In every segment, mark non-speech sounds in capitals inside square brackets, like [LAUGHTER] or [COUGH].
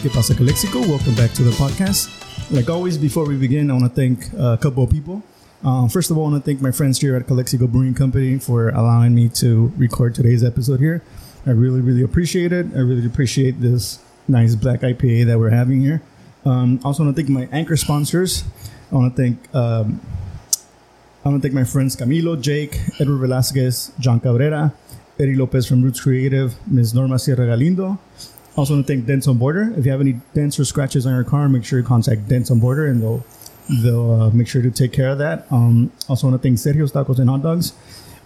Que Pasa Calexico? Welcome back to the podcast. Like always, before we begin, I want to thank a couple of people. Um, first of all, I want to thank my friends here at Calexico Brewing Company for allowing me to record today's episode here. I really, really appreciate it. I really appreciate this nice black IPA that we're having here. Um, also, want to thank my anchor sponsors. I want to thank um, I want to thank my friends Camilo, Jake, Edward Velasquez, John Cabrera, Eddie Lopez from Roots Creative, Ms. Norma Sierra Galindo. Also want to thank Dents on Border. If you have any dents or scratches on your car, make sure you contact Dents on Border and they'll they'll uh, make sure to take care of that. Um, also want to thank Sergio's Tacos and Hot Dogs.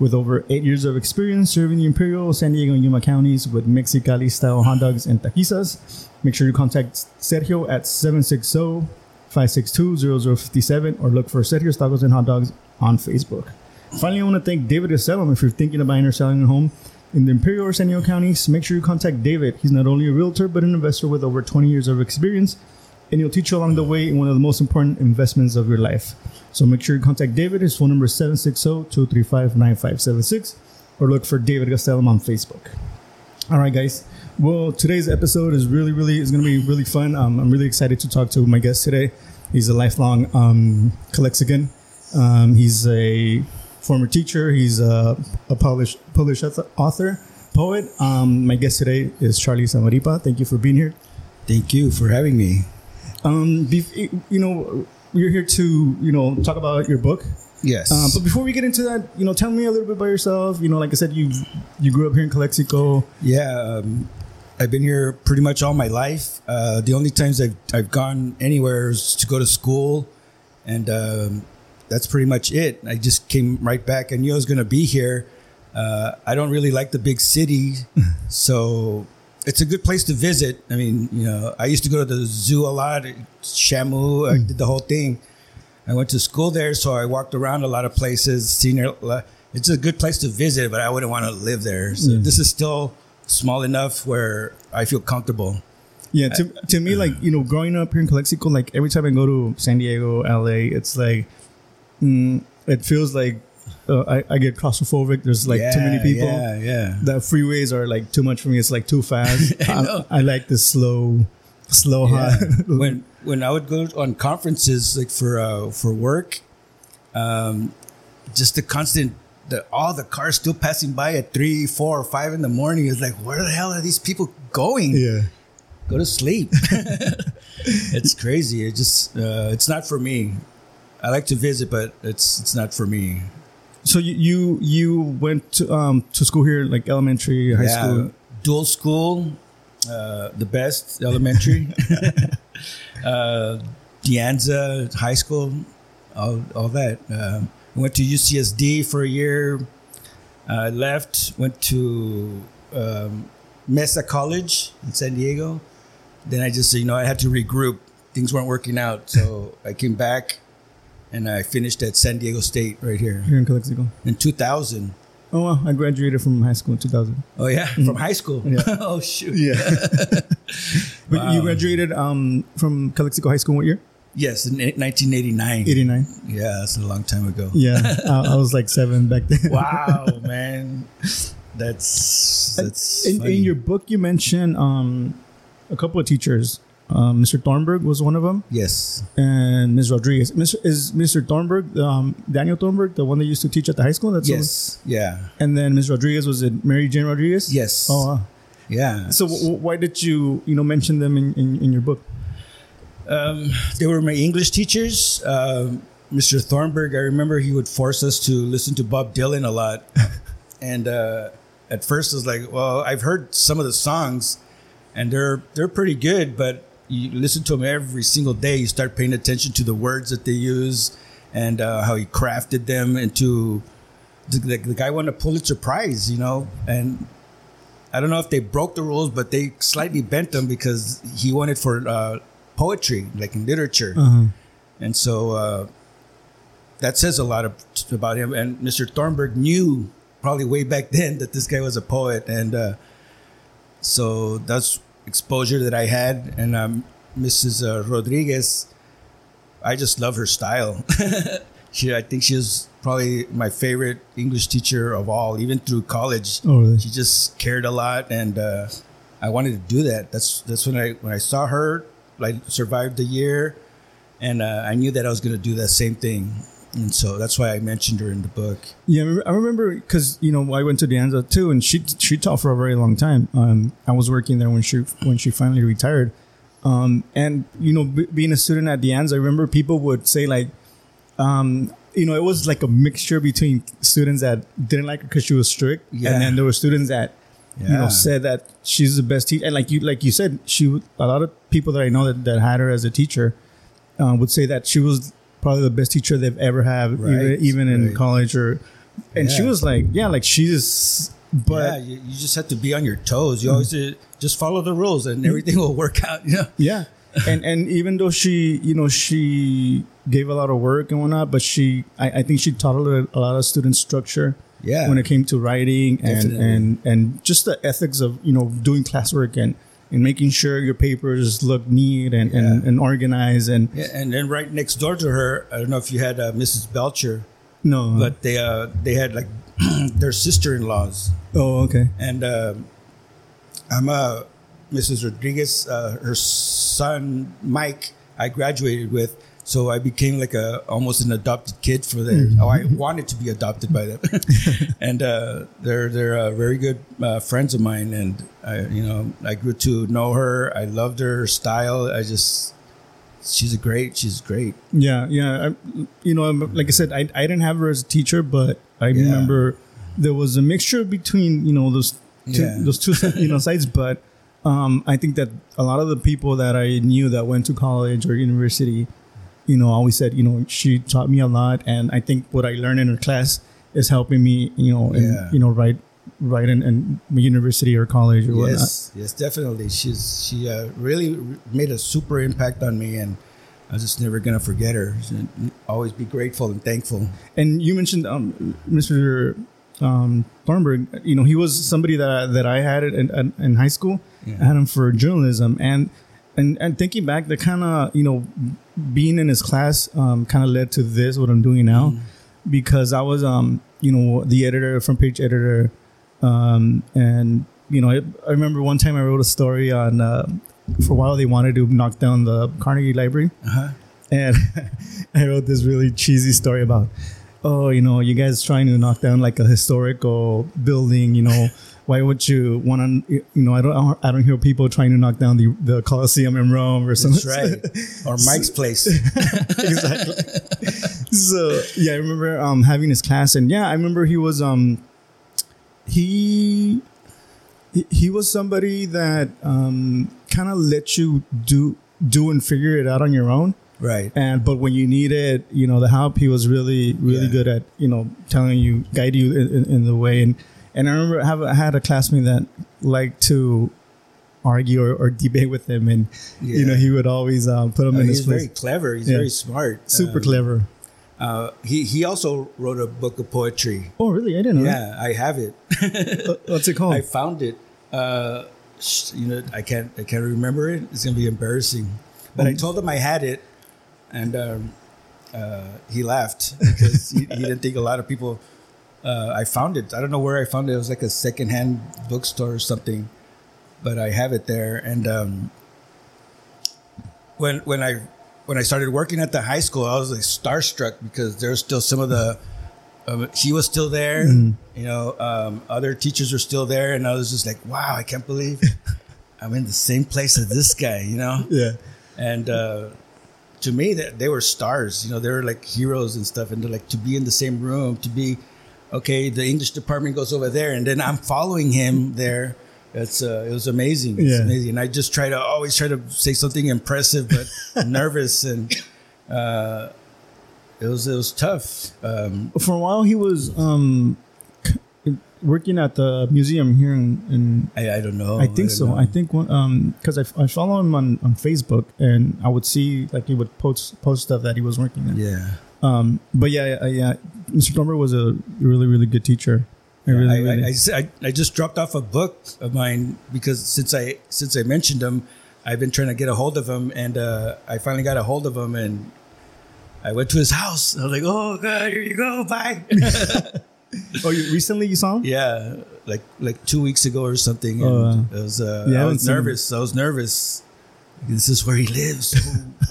With over eight years of experience serving the Imperial, San Diego, and Yuma counties with Mexicali style hot dogs and taquizas, make sure you contact Sergio at 760 562 0057 or look for Sergio's Tacos and Hot Dogs on Facebook. Finally, I want to thank David Gastelum. If you're thinking of buying or selling a home in the Imperial Diego counties, make sure you contact David. He's not only a realtor, but an investor with over 20 years of experience, and he'll teach you along the way in one of the most important investments of your life. So make sure you contact David. His phone number is 760-235-9576 or look for David Gastelum on Facebook. All right, guys. Well, today's episode is really, really is going to be really fun. Um, I'm really excited to talk to my guest today. He's a lifelong um, Calexican. Um, he's a former teacher. He's a, a published published author, poet. Um, my guest today is Charlie Zamaripa. Thank you for being here. Thank you for having me. Um, you know, we're here to you know talk about your book. Yes. Um, but before we get into that, you know, tell me a little bit about yourself. You know, like I said, you you grew up here in Calexico. Yeah, um, I've been here pretty much all my life. Uh, the only times I've I've gone anywhere is to go to school, and um, that's pretty much it. I just came right back. I knew I was going to be here. Uh, I don't really like the big city, [LAUGHS] so it's a good place to visit. I mean, you know, I used to go to the zoo a lot, Shamu. I did the whole thing. I went to school there, so I walked around a lot of places. Seen it. It's a good place to visit, but I wouldn't want to live there. So this is still small enough where I feel comfortable. Yeah, to, to me, like you know, growing up here in Calexico, like every time I go to San Diego, LA, it's like mm, it feels like uh, I, I get claustrophobic. There's like too many people. Yeah, yeah. The freeways are like too much for me. It's like too fast. [LAUGHS] I I. I like the slow, slow Yeah. [LAUGHS] when when I would go on conferences like for uh, for work, um, just the constant the all the cars still passing by at three, four, or five in the morning is like, where the hell are these people going? yeah. Go to sleep. [LAUGHS] it's crazy. It just uh, it's not for me. I like to visit, but it's it's not for me. So you you, you went to um to school here, like elementary, high school. Dool school, uh, the best elementary, [LAUGHS] [LAUGHS] uh, De Anza High School, all, all that. Um went to UCSD for a year. Uh, left, went to um, Mesa College in San Diego. Then I just, you know, I had to regroup. Things weren't working out, so I came back and I finished at San Diego State right here Here in Calexico. in 2000. Oh wow! I graduated from high school in 2000. Oh yeah, from high school. Yeah. [LAUGHS] oh shoot. Yeah. [LAUGHS] but you graduated um from Calexico High School what year? Yes, in 1989. 89. Yeah, that's a long time ago. Yeah, I, I was like seven back then. Wow, [LAUGHS] man, that's that's in, in your book, you mentioned um, a couple of teachers. Um, Mr. Thornburg was one of them, yes, and Ms. Rodriguez. Mr. Is Mr. Thornburg um, Daniel Thornburg, the one that used to teach at the high school? That's yes, yeah. And then Ms. Rodriguez was it Mary Jane Rodriguez? yes. Oh, wow. yeah. So w- w- why did you you know mention them in, in, in your book? Um, they were my English teachers. Um, Mr. Thornburg, I remember he would force us to listen to Bob Dylan a lot. [LAUGHS] and uh, at first, I was like, well, I've heard some of the songs, and they're they're pretty good, but you listen to him every single day. You start paying attention to the words that they use and uh, how he crafted them into. The, the, the guy won a Pulitzer Prize, you know, and I don't know if they broke the rules, but they slightly bent them because he won it for uh, poetry, like in literature. Uh-huh. And so uh, that says a lot of, about him. And Mr. Thornburg knew probably way back then that this guy was a poet. And uh, so that's exposure that I had. And um, Mrs. Uh, Rodriguez, I just love her style. [LAUGHS] she, I think she was probably my favorite English teacher of all, even through college. Oh, really? She just cared a lot. And uh, I wanted to do that. That's that's when I when I saw her, like survived the year, and uh, I knew that I was going to do that same thing, and so that's why I mentioned her in the book. Yeah, I remember because you know I went to De Anza too, and she she taught for a very long time. Um, I was working there when she when she finally retired, um, and you know b- being a student at De Anza, I remember people would say like, um, you know, it was like a mixture between students that didn't like her because she was strict, Yeah. and then there were students that you know said that she's the best teacher, and like you like you said, she a lot of people that I know that, that had her as a teacher uh, would say that she was probably the best teacher they've ever had, Right, even, even in college or. And she was like, yeah, like she's, but yeah, you, you just have to be on your toes. You always uh, just follow the rules, and everything will work out. [LAUGHS] Yeah. Yeah. and and even though she, you know, she gave a lot of work and whatnot, but she, I, I think she taught a, lot- a lot of students structure. Yeah. When it came to writing and Definitely. and and just the ethics of you know doing classwork and and making sure your papers look neat and and, Yeah. and organized and Yeah, and then right next door to her, I don't know if you had uh, Mrs. Belcher, no. but they uh, they had like [CLEARS THROAT] their sister-in-laws, oh, okay. and uh, I'm uh, Mrs. Rodriguez, uh, her son Mike. I graduated with, so I became like a almost an adopted kid for them. Oh, I wanted to be adopted by them, [LAUGHS] [LAUGHS] and uh, they're they're uh, very good uh, friends of mine, and I you know I grew to know her. I loved her style. I just she's a great. She's great. Yeah, yeah. I, you know, like I said, I, I didn't have her as a teacher, but I Yeah. remember there was a mixture between you know those two, Yeah. those two [LAUGHS] you know sides. But um, I think that a lot of the people that I knew that went to college or university, you know, always said, you know, she taught me a lot, and I think what I learned in her class is helping me, you know, in, Yeah. you know, write right in, in university or college or whatnot. Yes, yes, definitely. She's she uh, really made a super impact on me, and I'm just never gonna forget her. Always be grateful and thankful. And you mentioned um, Mr. Um, Thornburg. You know, he was somebody that I, that I had in, in, in high school. Yeah. I had him for journalism, and and and thinking back, the kind of you know being in his class um, kind of led to this what I'm doing now, Mm-hmm. because I was um you know the editor, front page editor, um, and you know I, I remember one time I wrote a story on. Uh, for a while, they wanted to knock down the Carnegie Library, Uh-huh. and [LAUGHS] I wrote this really cheesy story about, oh, you know, you guys trying to knock down like a historical building, you know, why would you want to, you know, I don't, I don't hear people trying to knock down the, the Colosseum in Rome or something. That's right. Or [LAUGHS] Mike's place. [LAUGHS] exactly. so yeah, I remember um, having his class, and yeah, I remember he was um, he he- was somebody that um, kind of let you do do and figure it out on your own. Right. And but when you needed, you know, the help, he was really, really Yeah. good at, you know, telling you, guide you in, in, in the way. And and I remember I, have, I had a classmate that liked to argue or, or debate with him, and you know, he would always um, put him Uh, in he's his place. He's very clever. He's Yeah. very smart. Super Um, clever. Uh, he he also wrote a book of poetry. Oh, really? I didn't know. Yeah, I have it. [LAUGHS] What's it called? I found it. Uh, you know, I can't I can't remember it. It's gonna be embarrassing. But I Um, told him I had it, and um, uh, he laughed because he, he didn't think a lot of people. Uh, I found it. I don't know where I found it. It was like a secondhand bookstore or something, but I have it there. And um, when when I when I started working at the high school, I was like starstruck because there's still some of the. Um, he was still there, you know. Um, other teachers were still there, and I was just like, "Wow, I can't believe [LAUGHS] I'm in the same place as this guy," you know. yeah. And uh, to me, that they were stars. You know, they were like heroes and stuff. And to like to be in the same room, to be okay. The English department goes over there, and then I'm following him there. It's uh, it was amazing. It's Yeah. amazing. And I just try to always try to say something impressive, but [LAUGHS] nervous, and uh, it was it was tough. Um, For a while, he was um, working at the museum here in, in I, I don't know. I think don't so. know. I think one um because I, I follow him on, on Facebook and I would see like he would post post stuff that he was working on. yeah. Um, but yeah, yeah, yeah, Mr. Plumber was a really really good teacher. I really, I, really, I, I- I just dropped off a book of mine because since I since I mentioned him, I've been trying to get a hold of him, and uh, I finally got a hold of him, and I went to his house. I was like, "Oh God, here you go, bye." [LAUGHS] oh, you, recently you saw him? Yeah, like like two weeks ago or something. And Oh, I was uh, yeah, I was nervous. I was nervous. This is where he lives. [LAUGHS]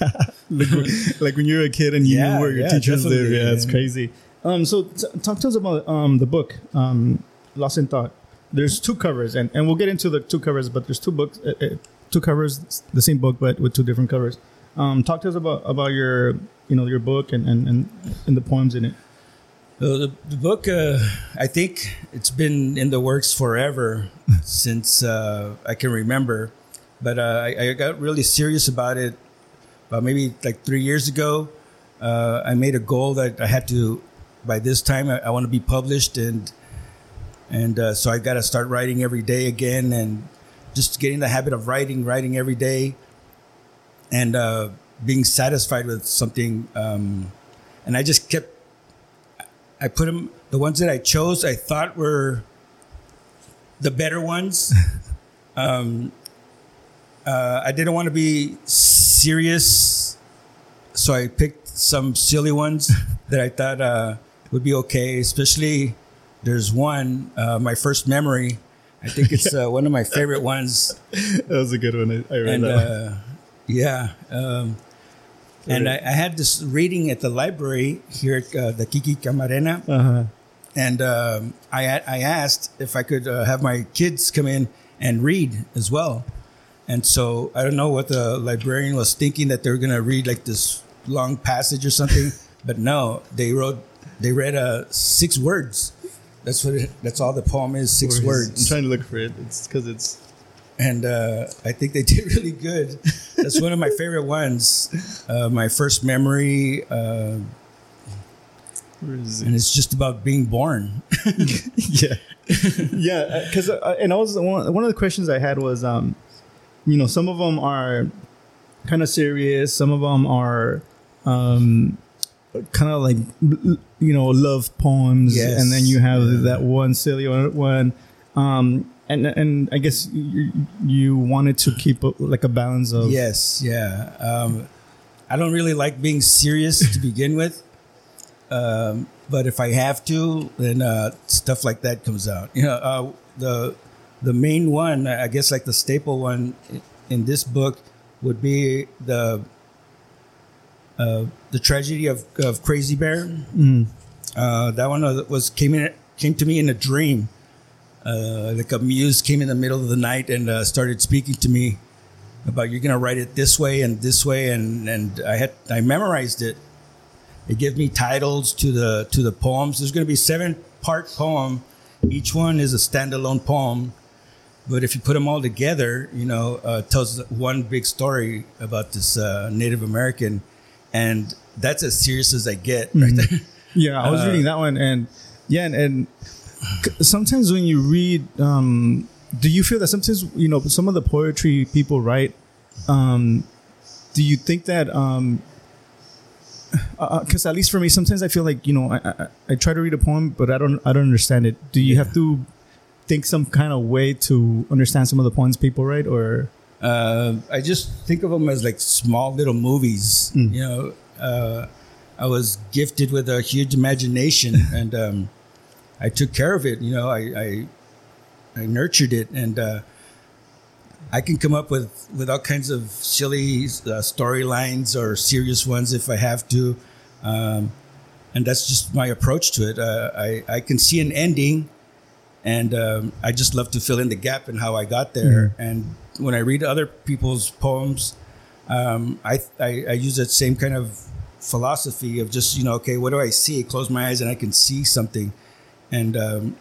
like, when- like when you were a kid and you Yeah, knew where your yeah, teachers live. Yeah, it's crazy. Um, so t- talk to us about um the book, um, Lost in Thought. There's two covers, and, and we'll get into the two covers, but there's two books, uh, uh, two covers, the same book, but with two different covers. Um, talk to us about about your you know your book and and and, and the poems in it. So the, the book, uh, I think it's been in the works forever [LAUGHS] since uh, I can remember. But uh, I, I got really serious about it about maybe like three years ago. Uh, I made a goal that I had to, by this time, I, I want to be published, and and uh, so I got to start writing every day again, and just getting the habit of writing, writing every day, and uh, being satisfied with something. Um, and I just kept I put them the ones that I chose. I thought were the better ones. [LAUGHS] um, uh, I didn't want to be serious, so I picked some silly ones [LAUGHS] that I thought uh, would be okay. Especially, there's one, uh, my first memory. I think it's uh, one of my favorite ones [LAUGHS] That was a good one. I, I read and that. uh, yeah, um, and I, I had this reading at the library here at uh, the Kiki Camarena, Uh-huh. and um, I I asked if I could uh, have my kids come in and read as well, and so I don't know what the librarian was thinking that they were gonna read like this long passage or something, but no, they wrote they read uh, six words. That's what it, that's all the poem is six words. I'm trying to look for it. It's because it's and uh, I think they [LAUGHS] did really good. That's one of my favorite ones. Uh, my first memory, uh, where is it? and it's just about being born. [LAUGHS] yeah, yeah. Because uh, and also one one of the questions I had was, um, you know, some of them are kind of serious. Some of them are, um, kind of like you know love poems, Yes. and then you have Yeah. that one silly one. um, and and I guess you, you wanted to keep a, like a balance of yes, yeah. Um, I don't really like being serious to begin [LAUGHS] with, um, but if I have to, then uh, stuff like that comes out. You know, uh, the the main one, I guess, like the staple one in this book would be the uh, the tragedy of, of Crazy Bear. Mm. Uh, that one was- came in came to me in a dream. Uh, like a muse came in the middle of the night and uh, started speaking to me about you're gonna write it this way and this way and and I had I memorized it. It gave me titles to the to the poems. There's gonna be seven part poem. Each one is a standalone poem, but if you put them all together, you know, uh, it tells one big story about this uh, Native American, and that's as serious as I get right there. [LAUGHS] Yeah, I was Uh, reading that one, and yeah, and, and sometimes when you read, um, do you feel that sometimes you know some of the poetry people write? Um, do you think that? Because uh, uh, at least for me, sometimes I feel like you know I, I, I try to read a poem, but I don't I don't understand it. Do you have to think some kind of way to understand some of the poems people write, or uh, I just think of them as like small little movies. You know, uh, I was gifted with a huge imagination, [LAUGHS] and um, I took care of it. You know, I I, I nurtured it, and uh, I can come up with with all kinds of silly uh, storylines or serious ones if I have to. Um, and that's just my approach to it. Uh, I I can see an ending, and um, I just love to fill in the gap in how I got there. And when I read other people's poems, um, I, I I use that same kind of philosophy of just you know okay what do I see? Close my eyes and I can see something, and um,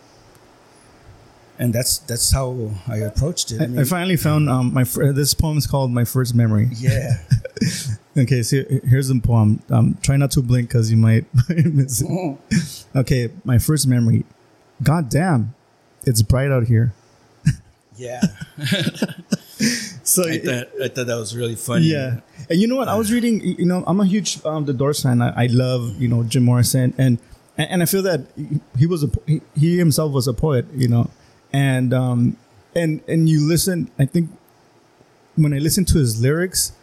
and that's that's how I approached it. I mean, I finally found um, my fir- this poem is called "My First Memory." yeah, [LAUGHS] Okay, so here's the poem. Um, try not to blink because you might [LAUGHS] miss it. Okay, my first memory. God damn, it's bright out here. Yeah. [LAUGHS] So I thought I thought that was really funny. yeah, and you know what? I was reading. You know, I'm a huge um, The Doors fan. I, I love you know Jim Morrison, and and, I feel that he, was a he, he himself was a poet. You know, and um and and you listen. I think when I listen to his lyrics,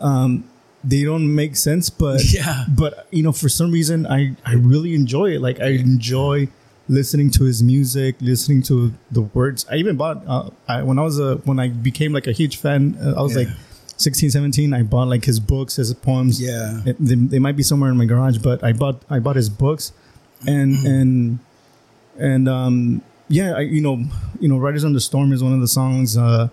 um, they don't make sense, but [LAUGHS] Yeah. but you know, for some reason, I I really enjoy it. Like I enjoy listening to his music, listening to the words. I even bought uh, I, when I was a when I became like a huge fan. Uh, I was Yeah. like 16, 17. I bought like his books, his poems. Yeah. It- they, they might be somewhere in my garage, but I bought I bought his books, and Mm-hmm. and and um yeah, I, you know you know Riders on the Storm is one of the songs uh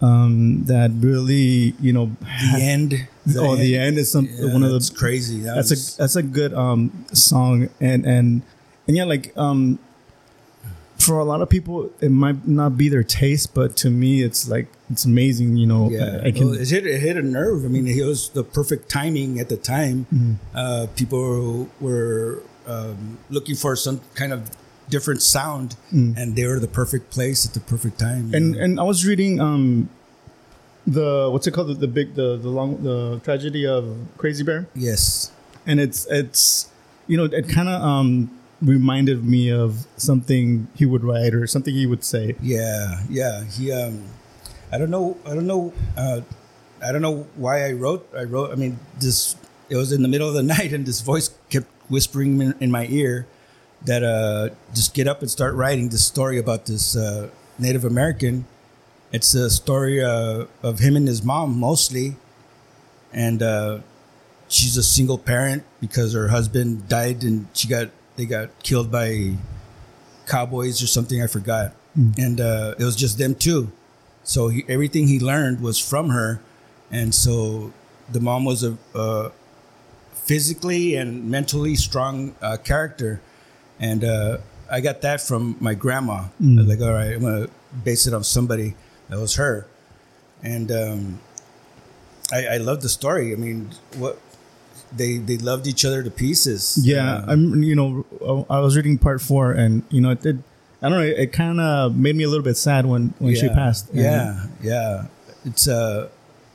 um that really you know The end. oh the end is some Yeah, one of the crazy. That that's was- a that's a good um song and and and yeah like um for a lot of people it might not be their taste but to me it's like it's amazing you know Yeah, I, I can Well, it hit it hit a nerve. I mean, it was the perfect timing at the time. Mm-hmm. Uh, people were um, looking for some kind of different sound, and they were the perfect place at the perfect time. Mm. and know? and I was reading um the what's it called the, the big the the long the tragedy of Crazy Bear yes, and it's it's you know it kind of um reminded me of something he would write or something he would say yeah, yeah. He, um, I don't know, I don't know, uh, I don't know why I wrote. I wrote. I mean, this. It was in the middle of the [LAUGHS] night, and this voice kept whispering in, in my ear that uh, just get up and start writing this story about this uh, Native American. It's a story uh, of him and his mom mostly, and uh, she's a single parent because her husband died and she got they got killed by cowboys or something. I forgot, and uh, it was just them two. So he, everything he learned was from her, and so the mom was a, a physically and mentally strong uh, character, and uh, I got that from my grandma. I was like, all right, I'm gonna base it on somebody that was her, and um, I, I love the story. I mean, what they they loved each other to pieces. Yeah, I'm. You know, I was reading part four, and you know, it did. I don't know. It kind of made me a little bit sad when when she passed. And- Yeah, yeah. It's uh,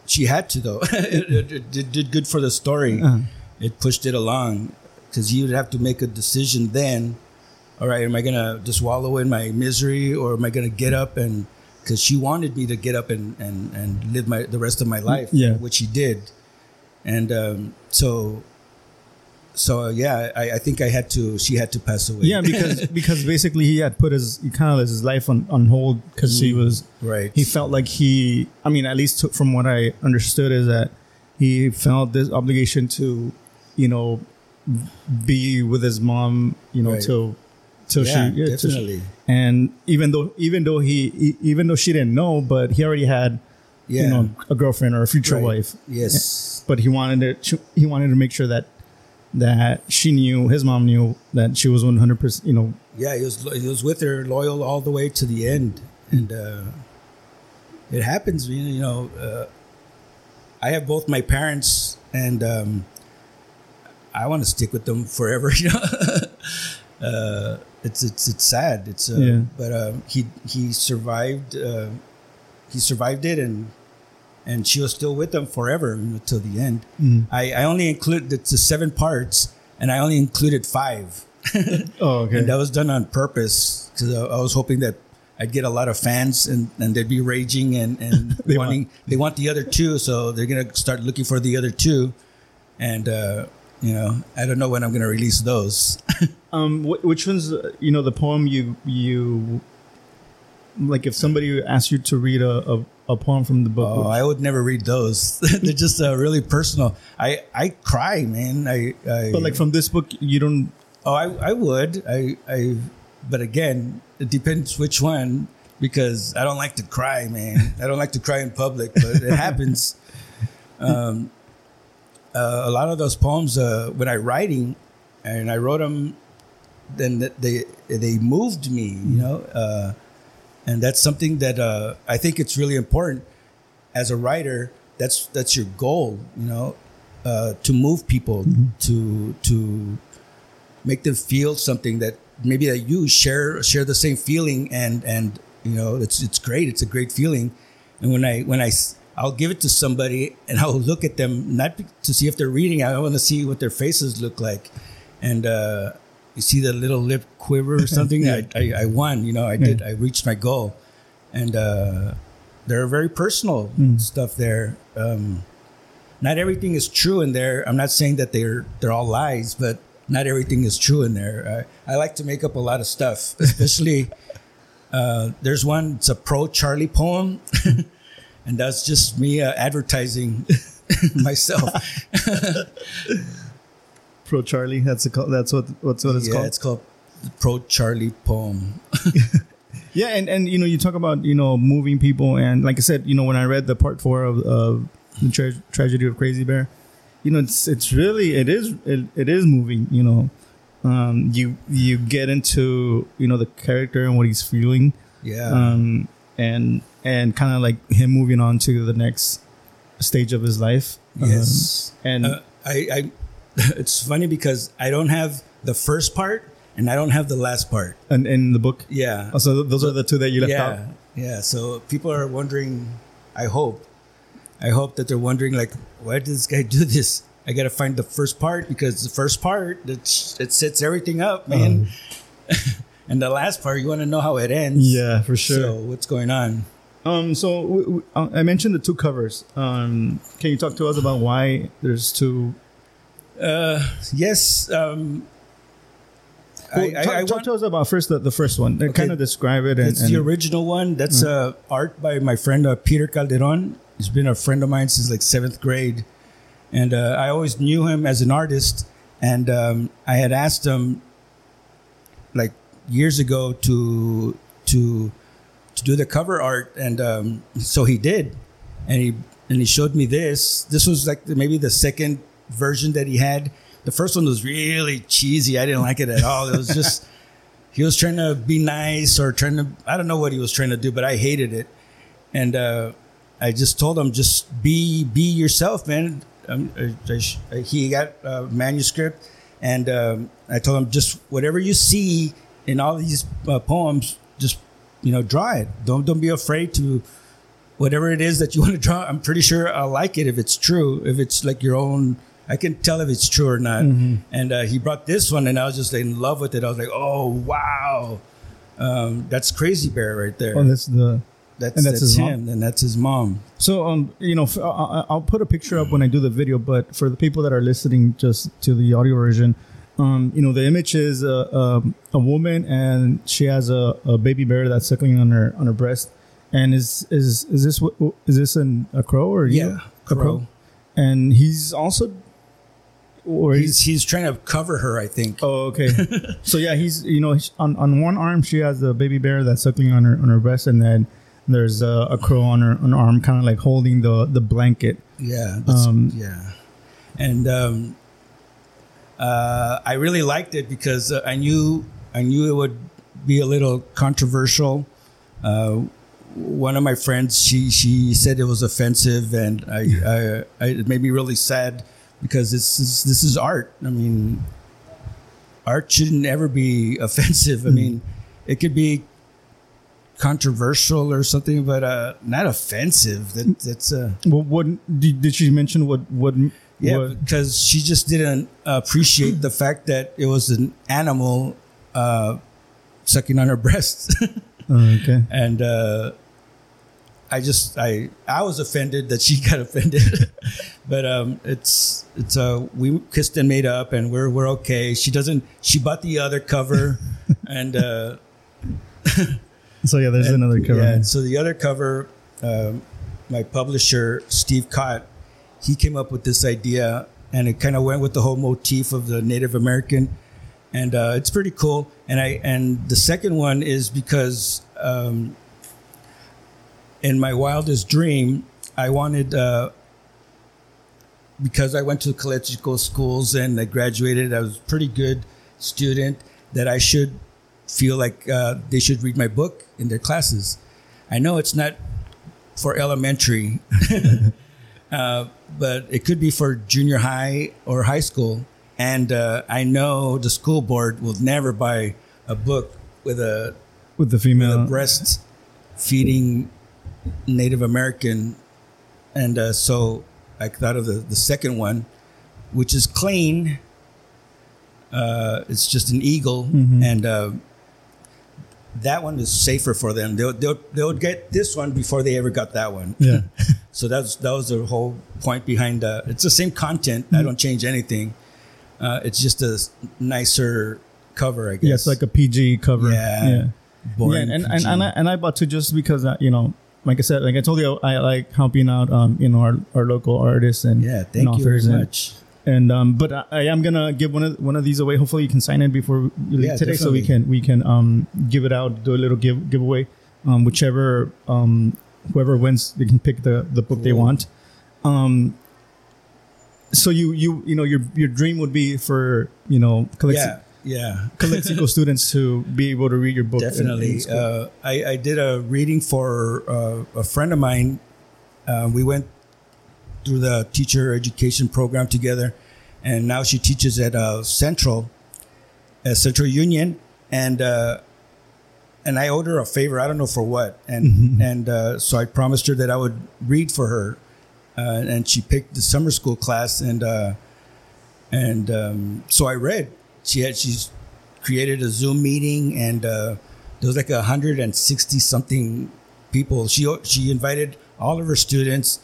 she had to though. [LAUGHS] it, it, it did- good for the story. Uh-huh. It pushed it along because you would have to make a decision then. All right, am I gonna just wallow in my misery, or am I gonna get up and? Because she wanted me to get up and, and, and live my the rest of my life, Yeah. which she did, and um, so so uh, yeah, I, I think I had to. She had to pass away. Yeah, because [LAUGHS] because basically he had put his kind of his life on, on hold because he was right. he felt like he I mean at least from what I understood is that he felt this obligation to you know be with his mom you know Right. till till yeah, she yeah, till she- definitely. and even though even though he, he even though she didn't know but he already had Yeah. you know a girlfriend or a future Right. wife Yes. but he wanted to he wanted to make sure that that she knew his mom knew that she was 100% you know yeah, he was he was with her, loyal all the way to the end, and uh, it happens. You know, uh, I have both my parents, and um, I want to stick with them forever. [LAUGHS] You know, uh, it's it's it's sad. It's uh, Yeah. but um, he he survived. Uh, he survived it, and and she was still with them forever you know, till the end. I, I only included it's the seven parts, and I only included five. [LAUGHS] oh okay And that was done on purpose because I, I was hoping that I'd get a lot of fans and, and they'd be raging and, and [LAUGHS] They wanting they want the other two, so they're gonna start looking for the other two, and uh, you know I don't know when I'm gonna release those. [LAUGHS] um wh- which one's you know the poem you you like if somebody asked you to read a, a, a poem from the book oh, I would never read those. [LAUGHS] they're just uh, really personal. I I cry, man. I, I but like from this book you don't Oh, I, I would. I, I, but again, it depends which one because I don't like to cry, man. I don't like to cry in public, but it happens. [LAUGHS] Um, uh, a lot of those poems, uh, when I writing, and I wrote them, then they they moved me, you know, uh, and that's something that uh, I think it's really important as a writer. That's that's your goal, you know, uh, to move people to to make them feel something that maybe that you share share the same feeling and and you know it's it's great. It's a great feeling. And when i when i i'll give it to somebody and [LAUGHS] i'll look at them not to see if they're reading. I want to see what their faces look like. And uh you see the little lip quiver or something [LAUGHS] I, I i won you know i did i reached my goal and uh they're very personal stuff there um not everything is true in there i'm not saying that they're they're all lies but not everything is true in there. I, I like to make up a lot of stuff, [LAUGHS] especially. Uh, there's one. It's a pro Charlie poem, [LAUGHS] and that's just me uh, advertising myself. Pro Charlie. That's a, that's what what's what it's yeah, called. it's called the Pro Charlie poem. [LAUGHS] [LAUGHS] Yeah, and, and you know you talk about you know moving people, and like I said, you know when I read the part four of, of the tra- tragedy of Crazy Bear, you know it's it's really it is it, it is moving. You know, um, you you get into you know the character and what he's feeling, Yeah. um, and and kind of like him moving on to the next stage of his life. Um, yes. and Uh, I, I, [LAUGHS] it's funny because I don't have the first part and I don't have the last part. and in the book, Yeah. oh, so those are the two that you left yeah. out. Yeah. So people are wondering, I hope, I hope that they're wondering like, why did this guy do this? I got to find the first part because the first part, it, it sets everything up, man. [LAUGHS] and the last part, you want to know how it ends. Yeah, for sure. So what's going on? Um, so w- w- uh, I mentioned the two covers. Um, can you talk to us about why there's two? Uh, yes. Um, Well, I, I, talk, I talk to us about first the, the first one. Okay. Kind of describe it. And, It's the original one. That's uh, art by my friend uh, Peter Calderon. He's been a friend of mine since like seventh grade, and uh, I always knew him as an artist. And um, I had asked him, like years ago, to to to do the cover art, and um, so he did, and he and he showed me this. This was like maybe the second version that he had. The first one was really cheesy. I didn't like it at all. It was [LAUGHS] just he was trying to be nice or trying to I don't know what he was trying to do, but I hated it. And uh, I just told him just be be yourself, man. Um, I, I, he got a manuscript, and um, I told him just whatever you see in all these uh, poems, just you know, draw it. Don't don't be afraid to whatever it is that you [LAUGHS] want to draw. I'm pretty sure I'll like it if it's true. If it's like your own, I can tell if it's true or not. And uh, he brought this one, and I was just in love with it. I was like, oh wow, um, that's Crazy Bear right there. Oh, that's the. that's and that's that's, his mom? him, and that's his mom. So um, you know, I'll put a picture up when I do the video, but for the people that are listening just to the audio version, um, you know, the image is a, um a woman and she has a, a baby bear that's suckling on her on her breast. And is is is this what is this an, a crow or? Yeah, a crow. And he's also, or He's he's trying to cover her, I think. Oh, okay. [LAUGHS] so yeah, he's you know on on one arm she has a baby bear that's suckling on her on her breast, and then there's a, a crow on her on her arm, kind of like holding the the blanket. Yeah, Um, yeah, and um, uh, I really liked it because uh, I knew I knew it would be a little controversial. Uh, one of my friends, she she said it was offensive, and I, I, I it made me really sad because this is this is art. I mean, art shouldn't ever be [LAUGHS] offensive. I mean, it could be controversial or something, but uh, not offensive. That that's uh, Well, what did, did she mention? What what? yeah, what- because she just didn't appreciate the fact that it was an animal uh, sucking on her [LAUGHS] breast, oh, okay. and uh, I just I I was offended that she [LAUGHS] got offended, [LAUGHS] but um, it's it's uh we kissed and made up, and we're we're okay. She doesn't. She bought the other cover, [LAUGHS] and. Uh, So yeah, there's and- another cover. Yeah, so the other cover, um, my publisher Steve Cott, he came up with this idea, and it kind of went with the whole motif of the Native American, and uh, it's pretty cool. And I and the second one is because um, in my wildest dream, I wanted. Uh, because I went to Calexico schools and I graduated, I was a pretty good student. That I should feel like uh, they should read my book in their classes. I know it's not for elementary, [LAUGHS] uh, but it could be for junior high or high school. And uh, I know the school board will never buy a book with a, with the with female. a breast feeding Native American. And uh, so I thought of the, the second one, which is clean. Uh, it's just an eagle, and uh, that one is safer for them. They'll, they'll they'll get this one before they ever got that one. Yeah. [LAUGHS] So that's that was the whole point behind. Uh, it's the same content. I don't change anything, Uh, it's just a nicer cover, I guess. Yeah, it's like a PG cover. Yeah. yeah. boring. yeah, and, and, and, I, and I bought two just because uh, you know, like I said, like I told you, I like helping out, um, you know, our, our local artists and yeah, and thank you very and- much. And um, but I, I am gonna give one of one of these away. Hopefully, you can sign it before Yeah, today, so we can we can um give it out, do a little give giveaway. Um, whichever um whoever wins, they can pick the the book they want. Um. So you you you know your your dream would be for you know Calixi- Yeah, yeah. Calexico students to be able to read your book. in- in Definitely. Uh, I, I did a reading for uh, a friend of mine. Uh, we went through the teacher education program together, and now she teaches at uh, Central, at Central Union, and uh, and I owed her a favor. I don't know for what, and and uh, so I promised her that I would read for her, uh, and she picked the summer school class, and uh, and um, so I read. She had she's created a Zoom meeting, and uh, there was like a hundred and sixty something people. She she invited all of her students,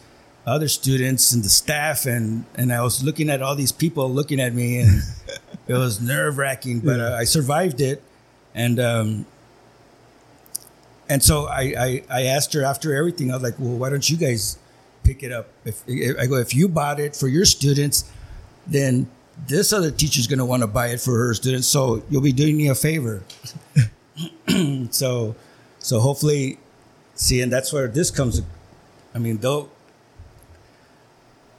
other students, and the staff, and and I was looking at all these people looking at me, and [LAUGHS] it was nerve wracking, but uh, I survived it, and. Um, and so I, I, I asked her after everything, I was like, well, why don't you guys pick it up? If, if I go, if you bought it for your students, then this other teacher's going to want to buy it for her students. So you'll be doing me a favor. [CLEARS THROAT] so, so hopefully, see, and that's where this comes. I mean, though,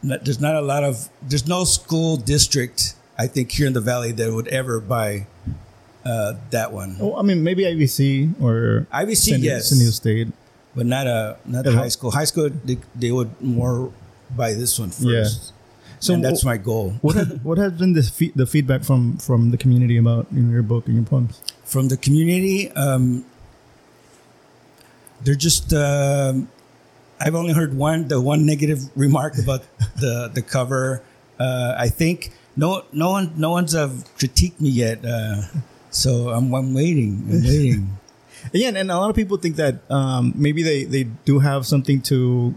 there's not a lot of, there's no school district, I think, here in the Valley that would ever buy uh, that one. Oh, I mean, maybe IVC or IVC, San, yes. San Diego State. but not a not Yeah. high school. High school, they, they would more buy this one first. So and that's my goal. what has, [LAUGHS] what has been the fe- the feedback from from the community about you know, your book and your poems? From the community, um, they're just. Um, I've only heard one the one negative remark about [LAUGHS] the the cover. Uh, I think no no one no one's have critiqued me yet. Uh, so I'm I'm waiting. I'm [LAUGHS] waiting. Yeah, and a lot of people think that um, maybe they, they do have something to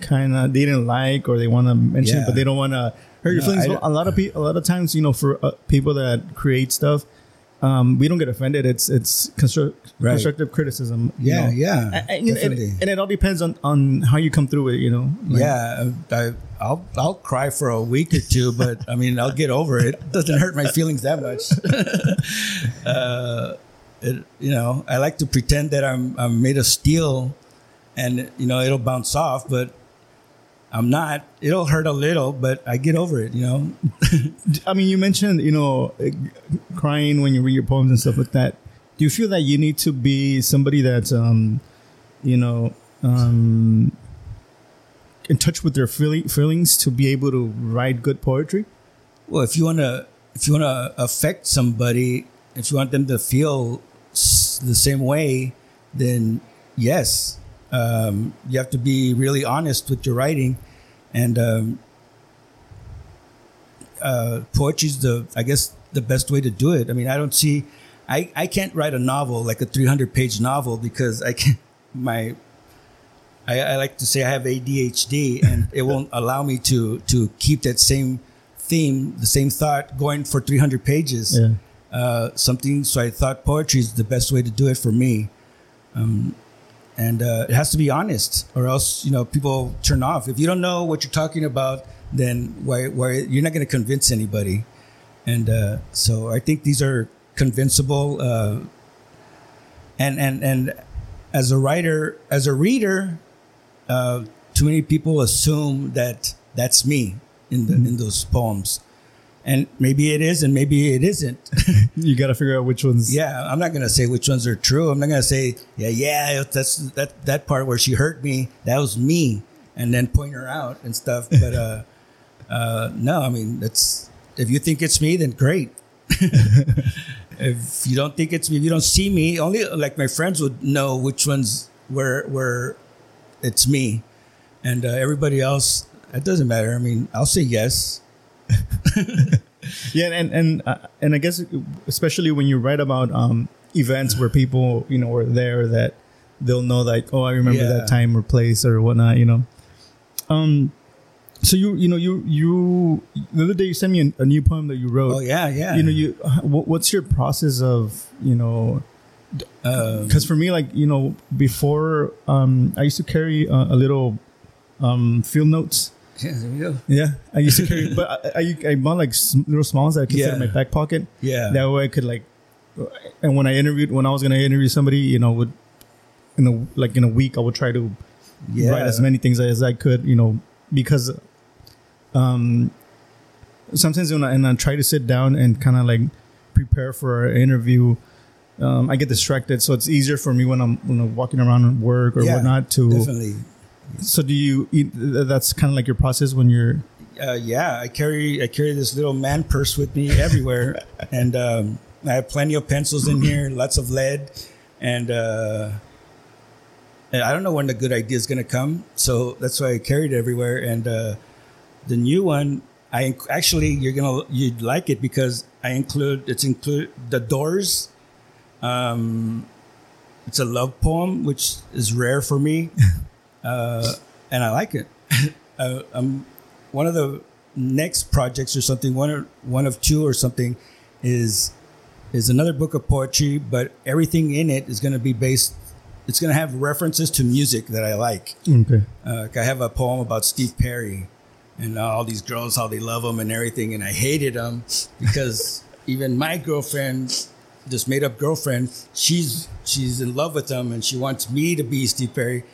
kind of they didn't like or they want to mention, Yeah. but they don't want to hurt your No, feelings. I Well, a lot of people, a lot of times, you know, for uh, people that create stuff, um, we don't get offended. It's it's constru- Right. constructive criticism. you Yeah, know. yeah, And- and, and- it all depends on, on how you come through it. You know. Like, yeah, I, I'll I'll cry for a week or two, but I mean I'll get over it. It doesn't hurt my feelings that much. [LAUGHS] uh, it, you know, I like to pretend that I'm I'm made of steel, and you know it'll bounce off, but I'm not. It'll hurt a little, but I get over it. You know, [LAUGHS] I mean, you mentioned you know crying when you read your poems and stuff like that. Do you feel that you need to be somebody that's um, you know, um, in touch with their feeling, feelings to be able to write good poetry? well, if you wanna if you wanna affect somebody, if you want them to feel s- the same way, then yes, um, you have to be really honest with your writing, and um, uh, poetry's the I guess the best way to do it. I mean, I don't see, I I can't write a novel like a three hundred page novel because I can't, [LAUGHS] my. I, I like to say I have ADHD, and it won't [LAUGHS] allow me to to keep that same theme, the same thought going for 300 pages. Yeah. Uh, something. So I thought poetry is the best way to do it for me. Um, and uh, it has to be honest, or else you know people turn off. If you don't know what you're talking about, then why why you're not going to convince anybody. And uh, so I think these are convincible. Uh, and and and as a writer, as a reader, uh, too many people assume that that's me in the, in those poems, and maybe it is, and maybe it isn't. [LAUGHS] You got to figure out which ones. yeah, I'm not gonna say which ones are true. I'm not gonna say yeah, yeah, that's that that part where she hurt me. That was me, and then point her out and stuff. [LAUGHS] But uh, uh, no, I mean that's if you think it's me, then great. [LAUGHS] if you don't think it's me, if you don't see me, only like my friends would know which ones were were it's me, and uh, everybody else. It doesn't matter. I mean, I'll say yes. [LAUGHS] Yeah, and and uh, and I guess especially when you write about um, events where people you know were there, that they'll know like, oh, I remember Yeah. that time or place or whatnot. You know. Um. So you you know you you the other day you sent me a, a new poem that you wrote. Oh yeah, yeah. You know you what, what's your process of you know Um, because for me like you know before um I used to carry a, a little um field notes. Yeah, there we go. Yeah, I used to carry, [LAUGHS] but I, I, I bought like little smalls that I could fit in my back pocket. Yeah. That way I could like, and when I interviewed, when I was gonna interview somebody, you know, would in a like in a week I would try to Yeah. write as many things as I could, you know, because um sometimes when I, and I try to sit down and kind of like prepare for an interview, um, I get distracted. So it's easier for me when I'm when I'm walking around work or Yeah, whatnot to. Definitely. So do you? eat- That's kind of like your process when you're. uh, yeah, I carry I carry this little man purse with me everywhere, [LAUGHS] and um, I have plenty of pencils in here, lots of lead, and, uh, I don't know when the good idea is going to come, so that's why I carry it everywhere. And uh, the new one, I inc- actually you're gonna you'd like it because I include it's include the Doors. Um, it's a love poem, which is rare for me, [LAUGHS] uh, and I like it. [LAUGHS] uh, I'm one of the next projects or something one or one of two or something is is another book of poetry but everything in it is going to be based it's going to have references to music that i like Okay. uh, like i have a poem about steve perry and all these girls how they love him and everything and i hated him because [LAUGHS] even my girlfriend this made up girlfriend she's she's in love with him and she wants me to be steve perry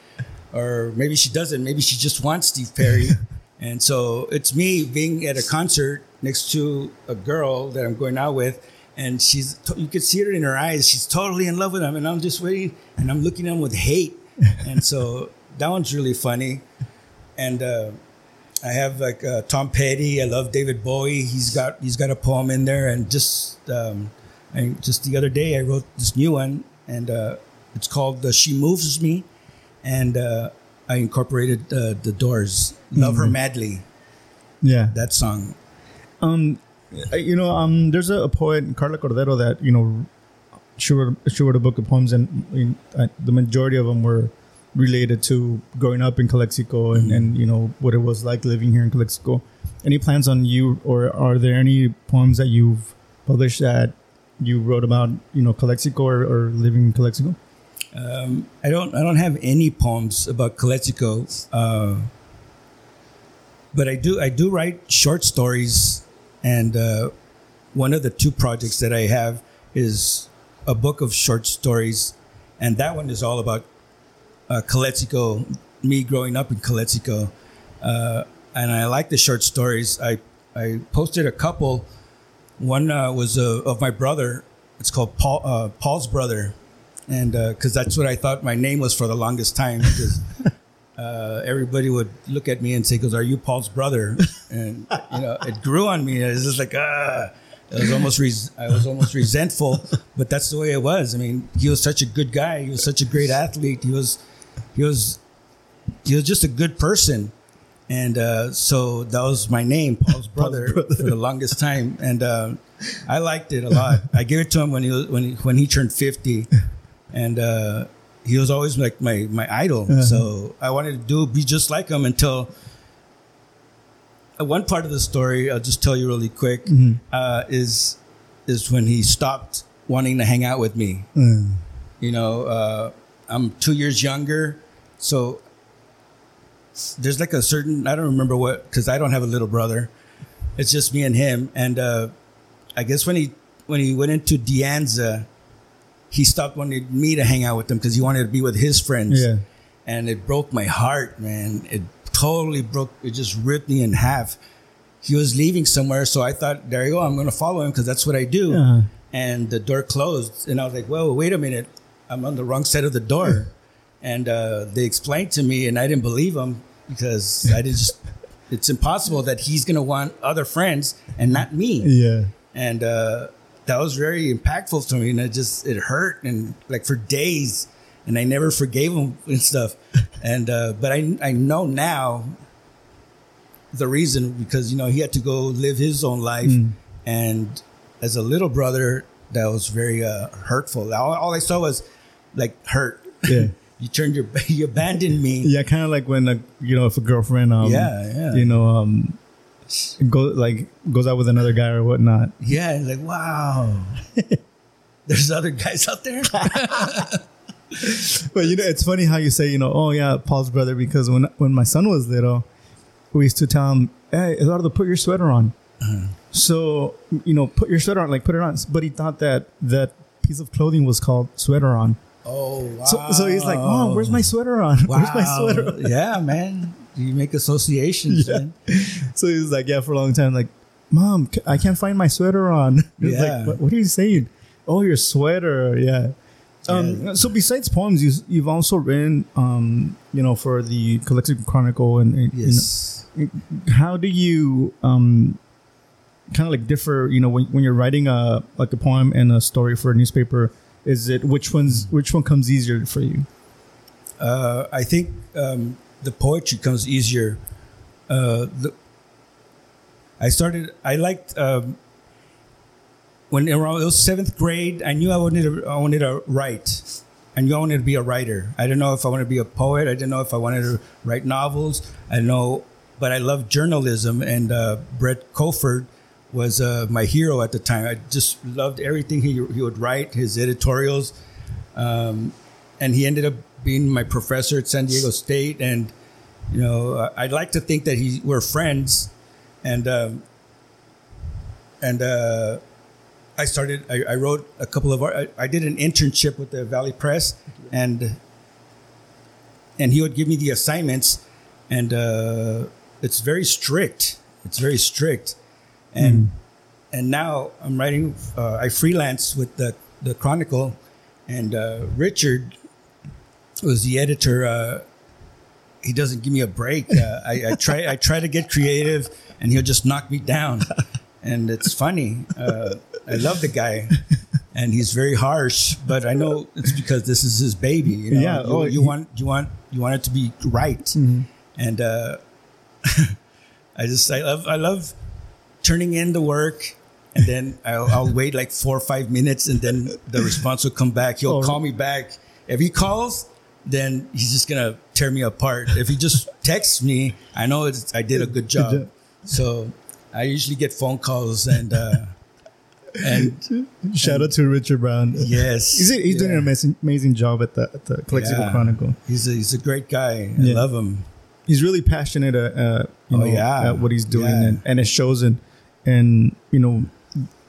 or maybe she doesn't. Maybe she just wants Steve Perry. [LAUGHS] and so it's me being at a concert next to a girl that I'm going out with, and she's you could see it in her eyes. She's totally in love with him, and I'm just waiting, and I'm looking at him with hate. [LAUGHS] and so that one's really funny. And uh, I have like uh, Tom Petty. I love David Bowie. He's got he's got a poem in there, and just um, I, just the other day I wrote this new one, and uh, it's called "She Moves Me." And uh, I incorporated uh, the Doors, "Love Her Madly." Yeah. That song. Um, you know, um, there's a, a poet, Karla Cordero, that you know, she wrote she wrote a book of poems, and in, uh, the majority of them were related to growing up in Calexico and, and you know what it was like living here in Calexico. Any plans on you, or are there any poems that you've published that you wrote about, you know, Calexico or, or living in Calexico? Um, I don't. I don't have any poems about Calexico, uh, but I do. I do write short stories, and uh, one of the two projects that I have is a book of short stories, and that one is all about uh, me growing up in Calexico, uh, and I like the short stories. I I posted a couple. One uh, was uh, of my brother. It's called Paul uh, Paul's brother, and because that's what I thought my name was for the longest time. Because [LAUGHS] uh, everybody would look at me and say, "Goes, are you Paul's brother?" And you know, it grew on me. It was just like ah. I was almost res- I was almost resentful, but that's the way it was. I mean, he was such a good guy. He was such a great athlete. He was he was he was just a good person, and uh, so that was my name, Paul's brother, for the longest time, and uh, I liked it a lot. I gave it to him when he was, when he, when he turned fifty, and uh, he was always like my my idol. So I wanted to do be just like him until. uh, One part of the story I'll just tell you really quick uh, is is when he stopped wanting to hang out with me. You know, uh, I'm two years younger, so there's like a certain I don't remember what because I don't have a little brother. It's just me and him, and uh, I guess when he when he went into De Anza, he stopped wanting me to hang out with him because he wanted to be with his friends. Yeah. and it broke my heart, man. It totally broke. It just ripped me in half. He was leaving somewhere, so I thought, there you go. I'm going to follow him because that's what I do Uh-huh. and the door closed and i was like whoa wait a minute i'm on the wrong side of the door and uh, they explained to me and i didn't believe them because i didn't just it's impossible that he's going to want other friends and not me Yeah. and uh, that was very impactful to me and it just it hurt and like for days and i never forgave him [LAUGHS] and stuff and uh, but i i know now the reason because you know he had to go live his own life and as a little brother that was very uh, hurtful all, all i saw was like hurt Yeah. [LAUGHS] you turned your [LAUGHS] you abandoned me. Yeah, kind of like when a, you know if a girlfriend um Yeah, yeah. you know um go like goes out with another guy or whatnot. Yeah, like wow. [LAUGHS] There's other guys out there. [LAUGHS] But you know, it's funny how you say, you know, oh yeah, Paul's brother, because when when my son was little, we used to tell him, hey, Eduardo, put your sweater on. Uh-huh. So you know, put your sweater on, like put it on. But he thought that that piece of clothing was called sweater on. Oh wow. So, so he's like, Mom, where's my sweater on? Where's my sweater? On? Yeah, man. Do you make associations, Yeah. man. [LAUGHS] So he was like, yeah, for a long time, like, Mom, I can't find my sweater on. [LAUGHS] Yeah. like, what, what are you saying? Oh, your sweater, yeah. Um, Yeah. So besides poems, you, you've also written, um, you know, for the Calexico Chronicle, and, and you know, Yes. how do you um, kind of like differ? You know, when, when you're writing a like a poem and a story for a newspaper, is it which one's which one comes easier for you? Uh, I think um, the poetry comes easier. Uh, the, I started. I liked um, when around it was seventh grade. I knew I wanted to. I wanted to write. I knew I wanted to be a writer. I didn't know if I wanted to be a poet. I didn't know if I wanted to write novels. I know, but I loved journalism, and uh, Bret Kofford was uh, my hero at the time. I just loved everything he he would write, his editorials um, and he ended up being my professor at San Diego State. And you know, I'd like to think that he we're friends, and um, and uh, I started. I, I wrote a couple of. I, I did an internship with the Valley Press, and and he would give me the assignments, and uh, it's very strict. It's very strict, and and now I'm writing. Uh, I freelance with the the Chronicle, and uh, Richard was the editor. Uh, he doesn't give me a break. Uh, I, I try. I try to get creative, and he'll just knock me down. And it's funny. Uh, I love the guy, and he's very harsh. But I know it's because this is his baby. You know? Yeah, You, oh, you he- Mm-hmm. want you want you want it to be right, and uh, [LAUGHS] I just I love I love turning in the work and then I'll, I'll wait like four or five minutes and then the response will come back. He'll Oh. call me back. If he calls, then he's just gonna tear me apart. If he just [LAUGHS] texts me, I know it's, I did a good job. job. So I usually get phone calls and uh, and [LAUGHS] Shout out to Richard Brown. yes, He's, he's doing an amazing, amazing job at the, at the Calexico Yeah. Chronicle. He's a, he's a great guy. I Yeah. love him. He's really passionate, uh, uh, you Oh, know, yeah. at what he's doing, Yeah. and, and it shows in, and you know,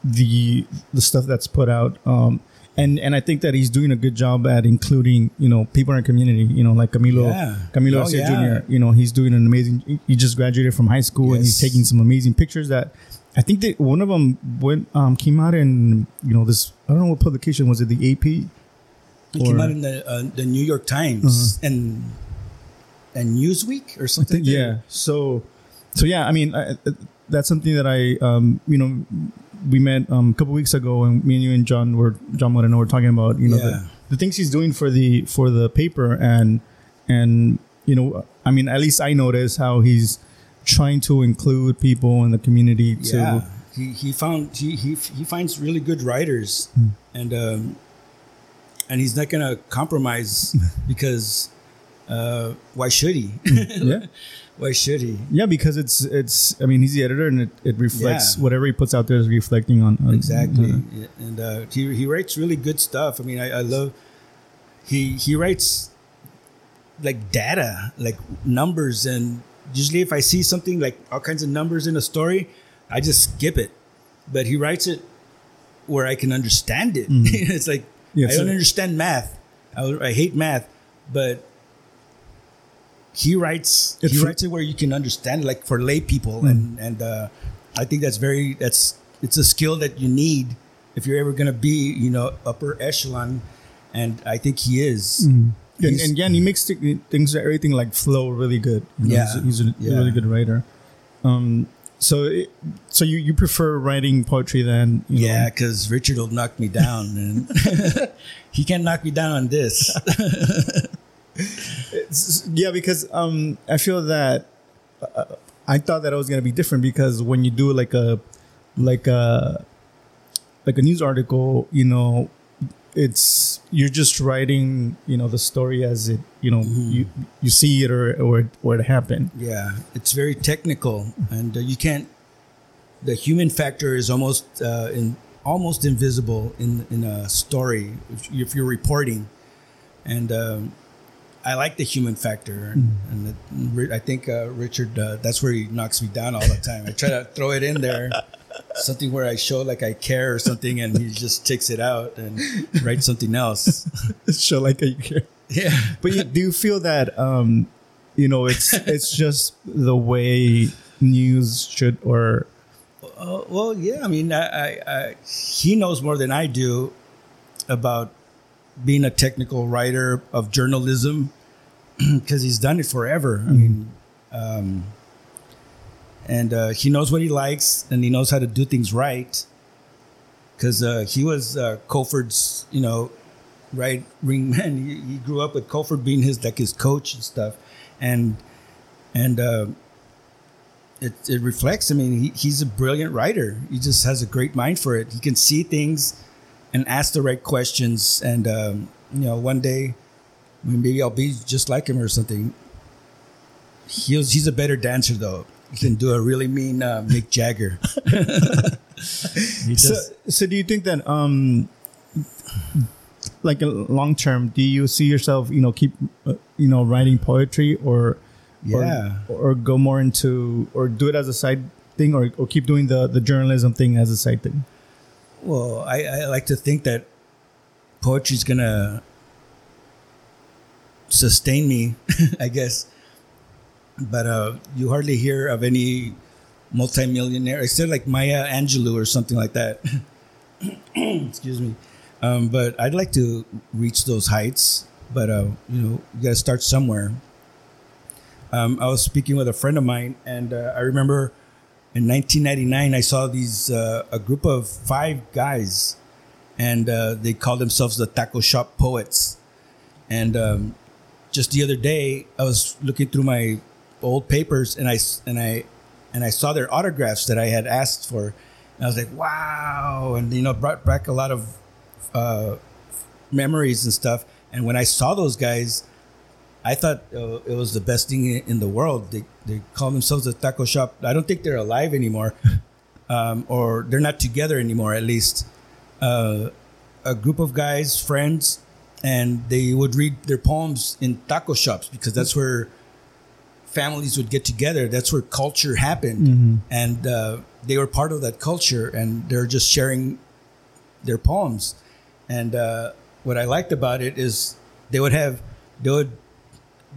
the the stuff that's put out. Um, and and I think that he's doing a good job at including you know people in our community. You know, like Camilo Yeah. Camilo Oh, yeah. Jr. You know, he's doing an amazing. he- just graduated from high school, and he's taking some amazing pictures that. I think that one of them went um, came out in you know this I don't know what publication was it the AP He came out in the uh, the New York Times and and Newsweek or something. yeah so so yeah i mean I, I- that's something that i um you know we met um, a couple weeks ago and me and you and john were john Moreno were talking about you know Yeah. the, the things he's doing for the for the paper and and you know i mean at least i notice how he's trying to include people in the community to yeah. He he found he he he finds really good writers, and um, and he's not gonna compromise [LAUGHS] because uh, why should he? yeah [LAUGHS] why should he? yeah because it's it's i mean he's the editor and it, it reflects Yeah. whatever he puts out there is reflecting on, on Exactly, uh, Yeah, and uh, he he writes really good stuff. I mean, I, I love he he writes like data, like numbers, and usually if I see something like all kinds of numbers in a story, I just skip it. But he writes it where I can understand it. [LAUGHS] it's like Yeah, I don't understand math. I, I hate math, but he writes It's he writes it where you can understand like for lay people, Hmm. and and uh, I think that's very that's it's a skill that you need if you're ever going to be you know upper echelon, and I think he is. And, He's- and yeah, and he makes thi- things everything like flow really good. You know, Yeah, he's, a, he's a yeah. really good writer. Um, so it, so you, you prefer writing poetry than you Yeah, because Richard will knock me down, and [LAUGHS] he can't knock me down on this. [LAUGHS] Yeah because um I feel that uh, I thought that it was gonna be different because when you do like a like a like a news article, you know, it's you're just writing you know the story as it you know you you see it or or or it happened Yeah, it's very technical, and uh, you can't. The human factor is almost uh, in almost invisible in in a story if, if you're reporting, and um, I like the human factor, and, and it, I think uh, Richard uh, that's where he knocks me down all the time. I try to throw it in there, [LAUGHS] something where I show like I care or something, and he just takes it out and writes something else. [LAUGHS] show like I care. yeah. but you, do you feel that um you know it's [LAUGHS] it's just the way news should or Uh, well, yeah. I mean, I, I, I, he knows more than I do about being a technical writer of journalism [CLEARS THROAT] because he's done it forever. I mean, um, and uh, he knows what he likes and he knows how to do things right. Because uh, he was uh, Kofford's, you know, right ring [LAUGHS] man. He, he grew up with Colford being his like his coach and stuff, and and. Uh, it, it reflects. I mean, he, he's a brilliant writer. He just has a great mind for it. He can see things and ask the right questions. And um, you know, one day, I mean, maybe I'll be just like him or something. He's he's a better dancer though. He can do a really mean uh, Mick Jagger. [LAUGHS] he so, so do you think that um like long term do you see yourself you know keep uh, you know writing poetry or Yeah. or, or go more into or do it as a side thing or, or keep doing the the journalism thing as a side thing well, I, I like to think that poetry's gonna sustain me, [LAUGHS] I guess. But uh, you hardly hear of any multimillionaire except like Maya Angelou or something like that. [COUGHS] Excuse me. Um, but I'd like to reach those heights. But uh, you know, you got to start somewhere. Um, I was speaking with a friend of mine, and uh, I remember in 1999 I saw these uh, a group of five guys, and uh, they called themselves the Taco Shop Poets. And um, just the other day, I was looking through my old papers, and I and I and I saw their autographs that I had asked for, and I was like, wow, and you know, brought back a lot of uh, memories and stuff. And when I saw those guys, I thought uh, it was the best thing in the world. They they call themselves a taco shop. I don't think they're alive anymore, [LAUGHS] um, or they're not together anymore. At least uh, a group of guys, friends, and they would read their poems in taco shops because that's where families would get together. That's where culture happened, and uh, they were part of that culture, and they're just sharing their poems. And uh, what I liked about it is they would have they would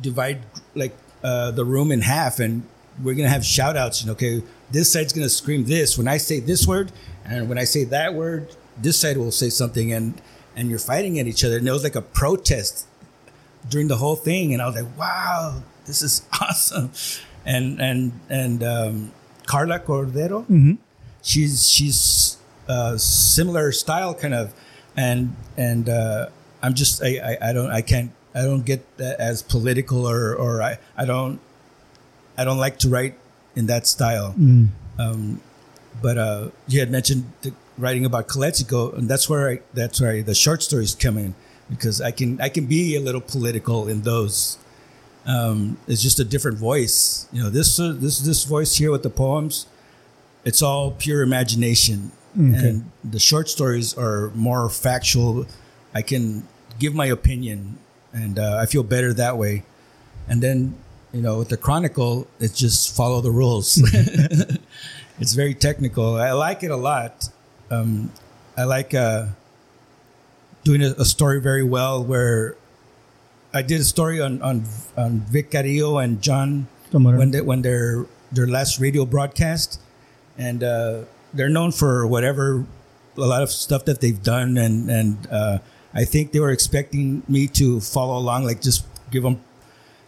divide like uh, the room in half, and we're gonna have shout outs. Know, okay, this side's gonna scream this. When I say this word, and when I say that word, this side will say something, and and you're fighting at each other, and it was like a protest during the whole thing, and I was like, wow, this is [LAUGHS] awesome, and and and um, Karla Cordero, she's she's uh, similar style kind of, and and uh, I'm just I, I I don't I can't I don't get that as political or or I I don't I don't like to write in that style. Um, but uh, you had mentioned the, writing about Calexico, and that's where I, that's where I, the short stories come in because I can I can be a little political in those. Um, it's just a different voice, you know. This uh, this this voice here with the poems, it's all pure imagination, and the short stories are more factual. I can give my opinion, and uh, I feel better that way. And then you know, with the chronicle, it's just follow the rules. [LAUGHS] it's very technical. I like it a lot. Um, I like uh, doing a, a story very well. Where I did a story on on, on Vic Carrillo and John when they, when their their last radio broadcast, and uh, they're known for whatever a lot of stuff that they've done, and and uh, I think they were expecting me to follow along, like just give them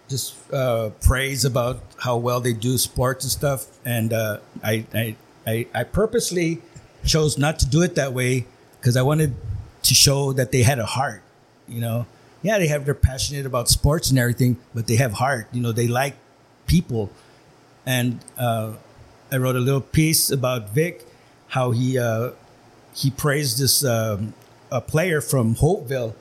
just uh, praise about how well they do sports and stuff. And uh, I, I, I, I purposely chose not to do it that way because I wanted to show that they had a heart. You know, yeah, they have they're passionate about sports and everything, but they have heart. You know, they like people. And uh, I wrote a little piece about Vic, how he uh, he praised this um, a player from Holtville,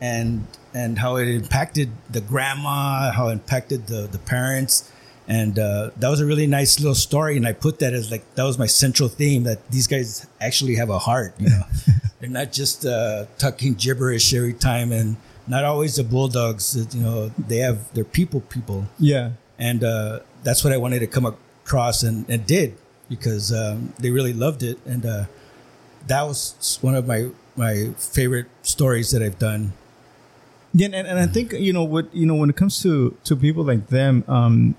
and and how it impacted the grandma, how it impacted the the parents, and uh, that was a really nice little story. And I put that as like that was my central theme that these guys actually have a heart. You know, [LAUGHS] they're not just uh, talking gibberish every time, and not always the bulldogs. You know, they have they're people people, Yeah. and uh, that's what I wanted to come across and, and did because um, they really loved it, and uh, that was one of my my favorite stories that I've done. Yeah, and, and I think you know what you know when it comes to to people like them. Um,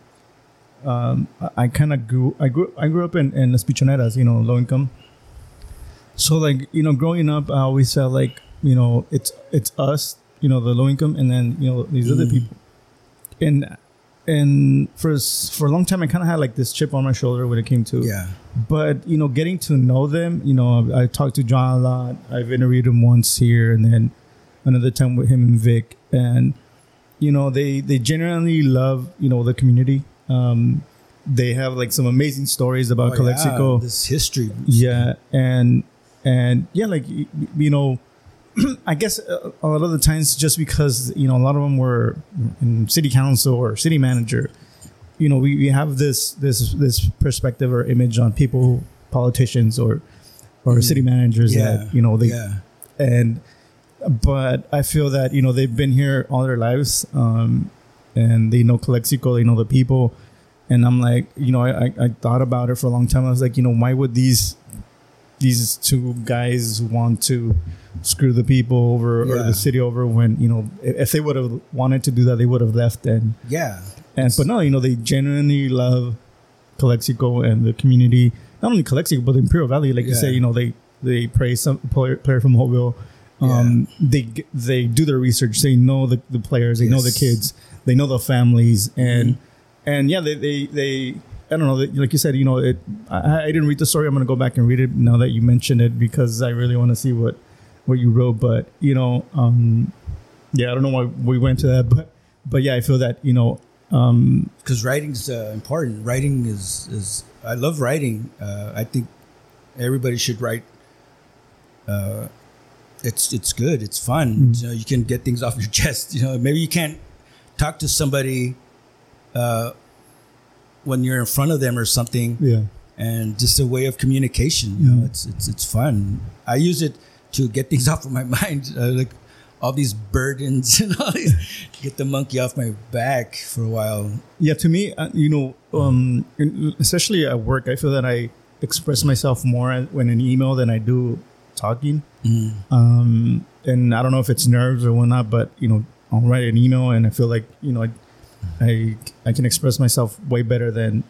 um, I, kind of grew. I grew. I grew up in in Las Pichoneras, you know, low income. So like you know, growing up, I always felt like you know it's it's us, you know, the low income, and then you know these other Mm. people. And and for for a long time, I kind of had like this chip on my shoulder when it came to Yeah, but you know getting to know them you know i talked to john a lot. I've interviewed him once here and then another time with him and vic. And you know they they genuinely love you know the community. Um they have like some amazing stories about Oh, calexico. Yeah, this history. yeah. And and yeah like you know [CLEARS THROAT] i guess uh, a lot of the times just because you know a lot of them were in city council or city manager you know we, we have this this this perspective or image on people politicians or or city managers Mm. Yeah, that you know they yeah, and but I feel that you know they've been here all their lives, um, and they know Calexico, they know the people, and I'm like, you know, I, I, I thought about it for a long time. I was like, you know, why would these these two guys want to screw the people over or the city over when you know if they would have wanted to do that, they would have left and yeah. and but no, you know, they genuinely love Calexico and the community. Not only Calexico, but the Imperial Valley. Like you Yeah. say, you know, they they praise some player, player from Holtville. Um, They they do their research. They know the, the players. They know the Mm-hmm. kids. They know the families. And and yeah, they they, they I don't know. Like you said, you know, it. I, I didn't read the story. I'm gonna go back and read it now that you mentioned it because I really want to see what what you wrote. But you know, um, yeah, I don't know why we went to that, but but yeah, I feel that you know um, because writing's uh, important. Writing is is I love writing. Uh, I think everybody should write. Uh, it's it's good. It's fun. You know, you can get things off your [LAUGHS] chest. You know, maybe you can't talk to somebody uh, when you're in front of them or something, yeah. and just a way of communication. You know, it's it's it's fun. I use it to get things [LAUGHS] off of my mind, uh, like all these burdens [LAUGHS] and all these, get the monkey off my back for a while. Yeah, to me, uh, you know, um, especially at work, I feel that I express myself more when in email than I do talking. Um, and I don't know if it's nerves or whatnot, but you know, I'll write an email and I feel like you know, I, I, I can express myself way better than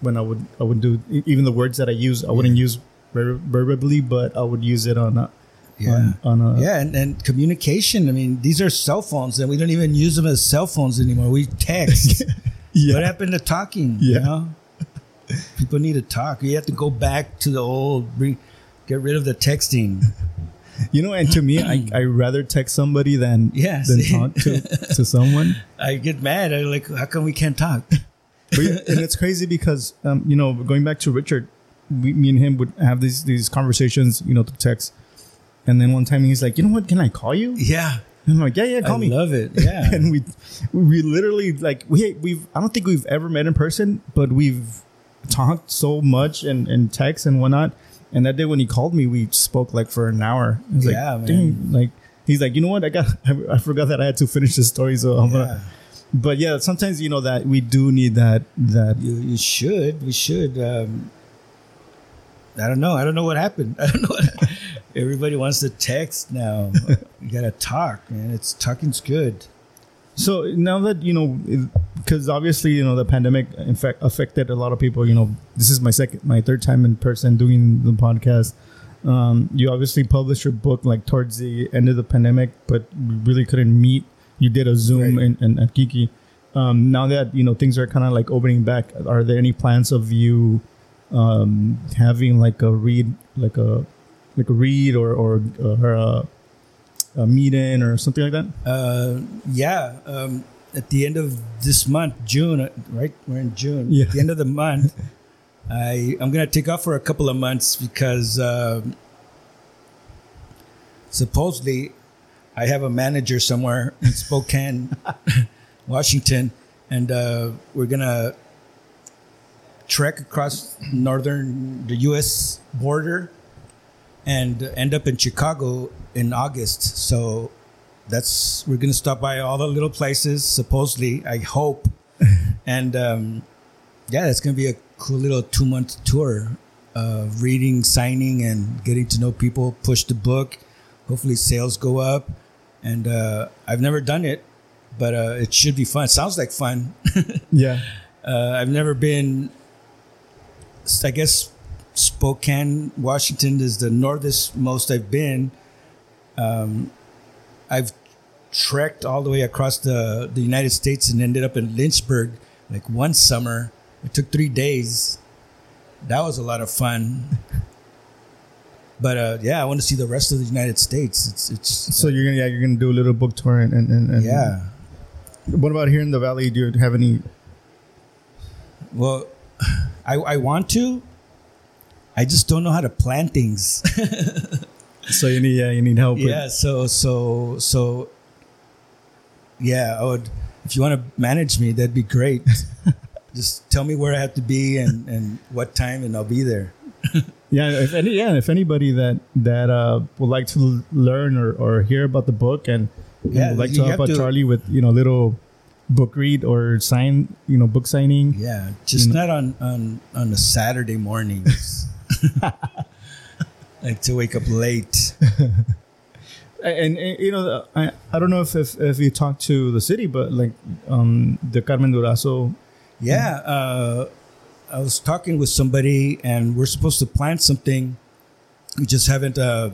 when I would I would do even the words that I use. I wouldn't use ver- verbally, but I would use it on a Yeah. on, on a Yeah, and, and communication. I mean, these are cell phones, and we don't even use them as cell phones anymore. We text. [LAUGHS] yeah. What happened to talking? Yeah. You know? People need to talk. You have to go back to the old, bring, get rid of the texting. [LAUGHS] You know, and to me, I [CLEARS THROAT] I rather text somebody than Yeah, than talk to to [LAUGHS] someone. I get mad. I'm like, how come we can't talk? But and it's crazy because um, you know, going back to Richard, we, me and him would have these these conversations, you know, through text. And then one time he's like, "You know what? Can I call you?" Yeah. And I'm like, "Yeah, yeah, call I me." love it. [LAUGHS] Yeah. and we we literally like we we've I don't think we've ever met in person, but we've talked so much and and text and whatnot. And that day when he called me, we spoke like for an hour. I was Yeah, like, man. Like he's like, "You know what? I got I, [LAUGHS] I forgot that I had to finish the story, so I'm yeah. gonna." But yeah, sometimes you know that we do need that that You, you should. We should. Um, I don't know. I don't know what happened. [LAUGHS] I don't know. What, [LAUGHS] everybody wants to text now. you gotta talk, man. It's talking's good. So now that you know, because obviously you know the pandemic in fact affected a lot of people. You know, this is my second, my third time in person doing the podcast. Um, you obviously published your book like towards the end of the pandemic, but we really couldn't meet. You did a Zoom Right. in, in, at Kiki. Um, now that you know things are kind of like opening back, are there any plans of you um, having like a read, like a like a read or or, or a, a meet-in or something like that? Uh, yeah. Um, at the end of this month, June, uh, right? We're in June. Yeah. At the end of the month, [LAUGHS] I I'm gonna take off for a couple of months because um supposedly, I have a manager somewhere in [LAUGHS] Spokane, Washington, and uh, we're gonna trek across northern the U.S. border and end up in Chicago in August. So that's we're gonna stop by all the little places. Supposedly, I hope, [LAUGHS] and um, yeah, it's gonna be a cool little two month tour. Uh, reading, signing, and getting to know people. Push the book. Hopefully, sales go up. And uh, I've never done it, but uh, it should be fun. sounds like fun. [LAUGHS] yeah. Uh, I've never been. I guess Spokane, Washington is the northest most I've been. Um, I've trekked all the way across the, the United States and ended up in Lynchburg like one summer. It took three days. That was a lot of fun. But uh, yeah, I want to see the rest of the United States. It's it's So you're gonna yeah you're gonna do a little book tour and and, and, and yeah. What about here in the valley? Do you have any? Well, I I want to. I just don't know how to plan things. [LAUGHS] So you need yeah you need help. with- yeah so so so yeah i would if you want to manage me that'd be great [LAUGHS] just tell me where i have to be and and what time and i'll be there [LAUGHS] Yeah, if any, yeah, if anybody that that uh, would like to learn or, or hear about the book and, Yeah, would like to help out to- Charlie with you know little book read or sign you know book signing. yeah just not on on on a saturday mornings [LAUGHS] like to wake up late. [LAUGHS] And, and, you know I, I don't know if, if if you talked to the city, but like um the Carmen Durazo. yeah uh i was talking with somebody and we're supposed to plan something. We just haven't uh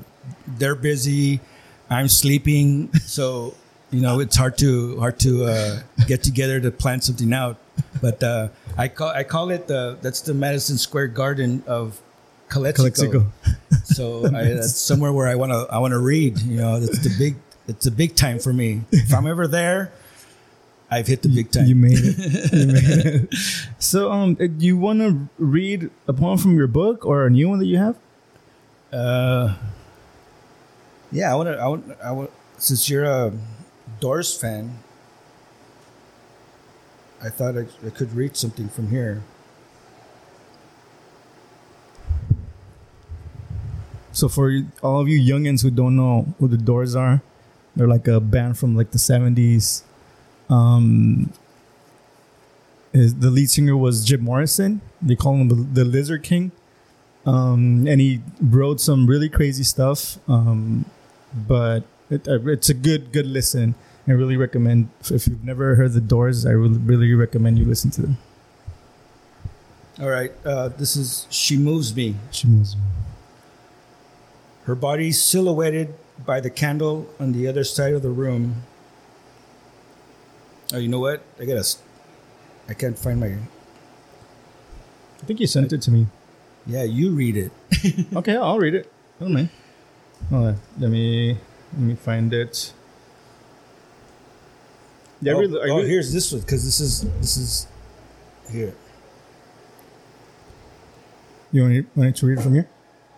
they're busy i'm sleeping. [LAUGHS] So you know it's hard to hard to uh get together to plan something out. But uh i call i call it the that's the madison square garden of Calexico. Calexico. [LAUGHS] so I, that's somewhere where i want to i want to read you know that's the big it's a big time for me if i'm ever there i've hit the big time You made it. You made it. [LAUGHS] So um, do you want to read a poem from your book or a new one that you have? Uh, yeah, I want to. I want. I want. Since you're a Doors fan, I thought I, I could read something from here. So for all of you youngins who don't know who the Doors are, they're like a band from like the seventies. Um, his, the lead singer was Jim Morrison. They call him the, the Lizard King. Um, and he wrote some really crazy stuff. Um, but it, uh, it's a good good listen. I really recommend. If you've never heard the Doors, I would really recommend you listen to them. All right. Uh, this is "She Moves Me." She moves. Her body silhouetted by the candle on the other side of the room. Oh, you know what? I gotta. I can't find my. I think you sent it to me. Yeah, you read it. [LAUGHS] okay, I'll read it. Don't mind. Hold on. Let me let me find it. Yeah, I oh, really, I oh, really- here's this one because this is this is here. You want, me- want me to read it from here?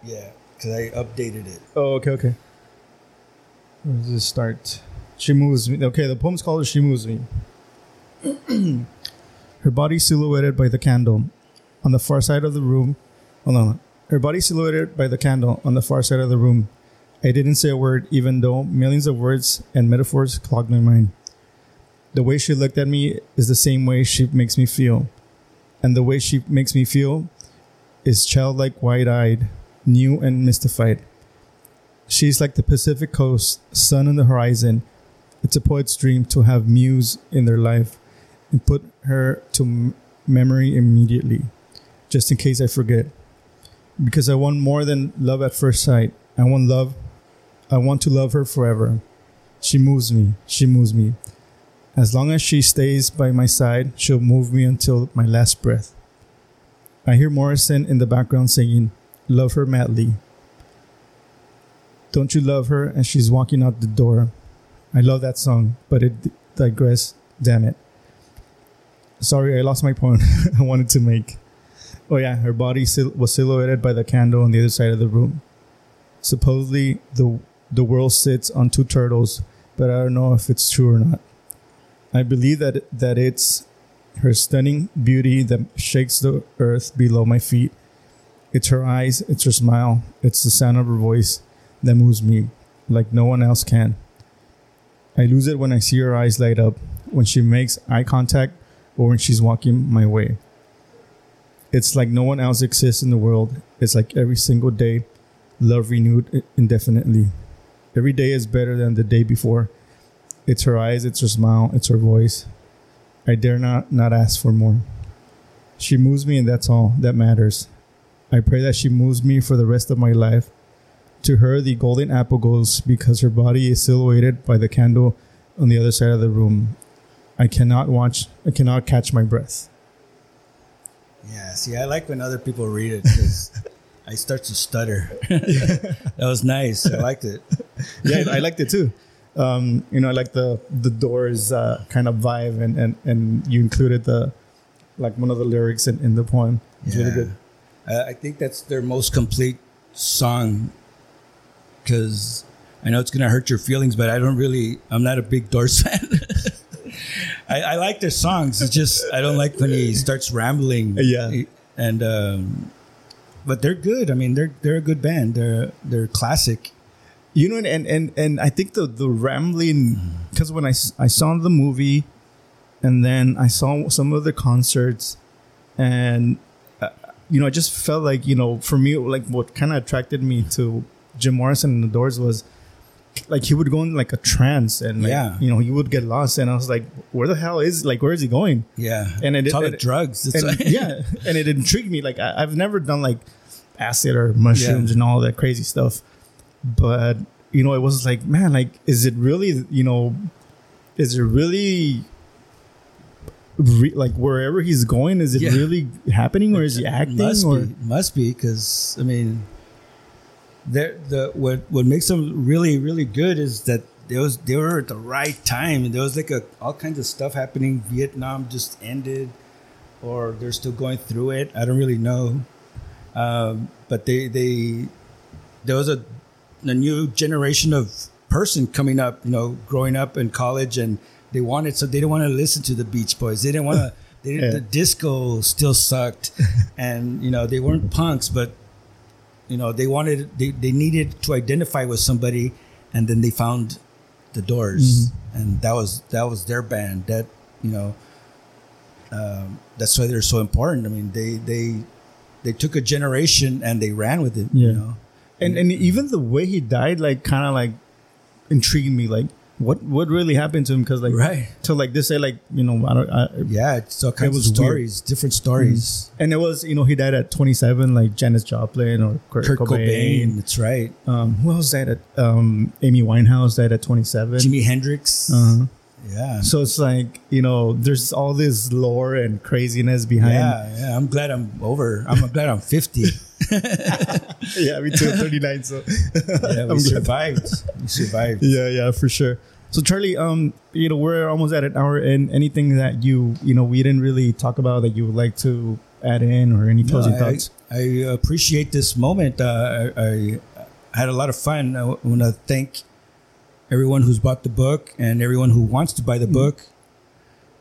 Yeah, because I updated it. Oh, okay, okay. Let's just start? She moves me. Okay, the poem's called "She Moves Me." [CLEARS THROAT] Her body silhouetted by the candle, on the far side of the room. Hold on. Her body silhouetted by the candle on the far side of the room. I didn't say a word, even though millions of words and metaphors clogged my mind. The way she looked at me is the same way she makes me feel, and the way she makes me feel is childlike, wide-eyed, new and mystified. She's like the Pacific coast, sun on the horizon. It's a poet's dream to have muse in their life and put her to memory immediately, just in case I forget. Because I want more than love at first sight. I want love. I want to love her forever. She moves me. She moves me. As long as she stays by my side, she'll move me until my last breath. I hear Morrison in the background singing, Love her madly. Don't you love her? And she's walking out the door. I love that song, but it digress. Damn it. Sorry, I lost my point [LAUGHS] I wanted to make. Oh, yeah, her body sil- was silhouetted by the candle on the other side of the room. Supposedly, the the world sits on two turtles, but I don't know if it's true or not. I believe that that it's her stunning beauty that shakes the earth below my feet. It's her eyes, it's her smile, it's the sound of her voice that moves me like no one else can. I lose it when I see her eyes light up, when she makes eye contact, or when she's walking my way. It's like no one else exists in the world. It's like every single day, love renewed indefinitely. Every day is better than the day before. It's her eyes, it's her smile, it's her voice. I dare not not ask for more. She moves me and that's all that matters. I pray that she moves me for the rest of my life. To her the golden apple goes because her body is silhouetted by the candle on the other side of the room. I cannot watch I cannot catch my breath. Yeah, see, I like when other people read it because [LAUGHS] I start to stutter. [LAUGHS] that was nice. I liked it. [LAUGHS] Yeah, I liked it too um, you know, I like the the Doors uh, kind of vibe, and, and and you included the like one of the lyrics in, in the poem. It's yeah. really good. Uh, I think that's their most complete song because I know it's gonna hurt your feelings, but I don't really. I'm not a big Doors [LAUGHS] fan. I, I, like their songs. It's just I don't like when he starts rambling. Yeah, and um, but they're good. I mean, they're they're a good band. They're they're classic you know and and and i think the the rambling because when I, I saw the movie and then i saw some of the concerts and uh, you know i just felt like you know for me like what kind of attracted me to jim morrison and the doors was like he would go in like a trance and like, yeah. you know he would get lost and i was like where the hell is like where is he going? Yeah. And it, it, drugs. And, [LAUGHS] yeah and it intrigued me like I, have never done like acid or mushrooms yeah. and all that crazy stuff but you know, it was like, man, like, is it really, you know, is it really Re- like wherever he's going is it yeah. really happening or is he acting must or? be, must be because i mean there the what what makes them really really good is that there was they were at the right time and there was like a all kinds of stuff happening. Vietnam just ended or they're still going through it. I don't really know. Um, but they they there was a a new generation of person coming up, you know, growing up in college, and they wanted so they didn't want to listen to the Beach Boys. They didn't want to. They, yeah. The disco still sucked, [LAUGHS] and you know they weren't punks, but you know they wanted they, they needed to identify with somebody, and then they found the Doors, mm-hmm. and that was that was their band. That you know, um, that's why they're so important. I mean, they they they took a generation and they ran with it. Yeah. You know, and and even the way he died, like kind of like intrigued me. Like what what really happened to him? Because like right to like this say like you know I don't I, yeah it's all kinds it was of stories, weird. different stories. Mm-hmm. And it was you know he died at 27, like Janis Joplin or Kurt, Kurt Cobain. Cobain. That's right. Um, who else died at um, Amy Winehouse died at 27. Jimi Hendrix. Uh-huh. Yeah. So it's like, you know, there's all this lore and craziness behind. Yeah, yeah. I'm glad I'm over. I'm glad I'm 50. [LAUGHS] [LAUGHS] yeah, me too. 39. So yeah, we [LAUGHS] survived. We survived. [LAUGHS] Yeah, yeah, for sure. So Charlie, um, you know, we're almost at an hour and anything that you, you know, we didn't really talk about that you would like to add in or any closing no, I, thoughts? I appreciate this moment. Uh, I, I, had a lot of fun. I want to thank everyone who's bought the book and everyone who wants to buy the mm-hmm. book.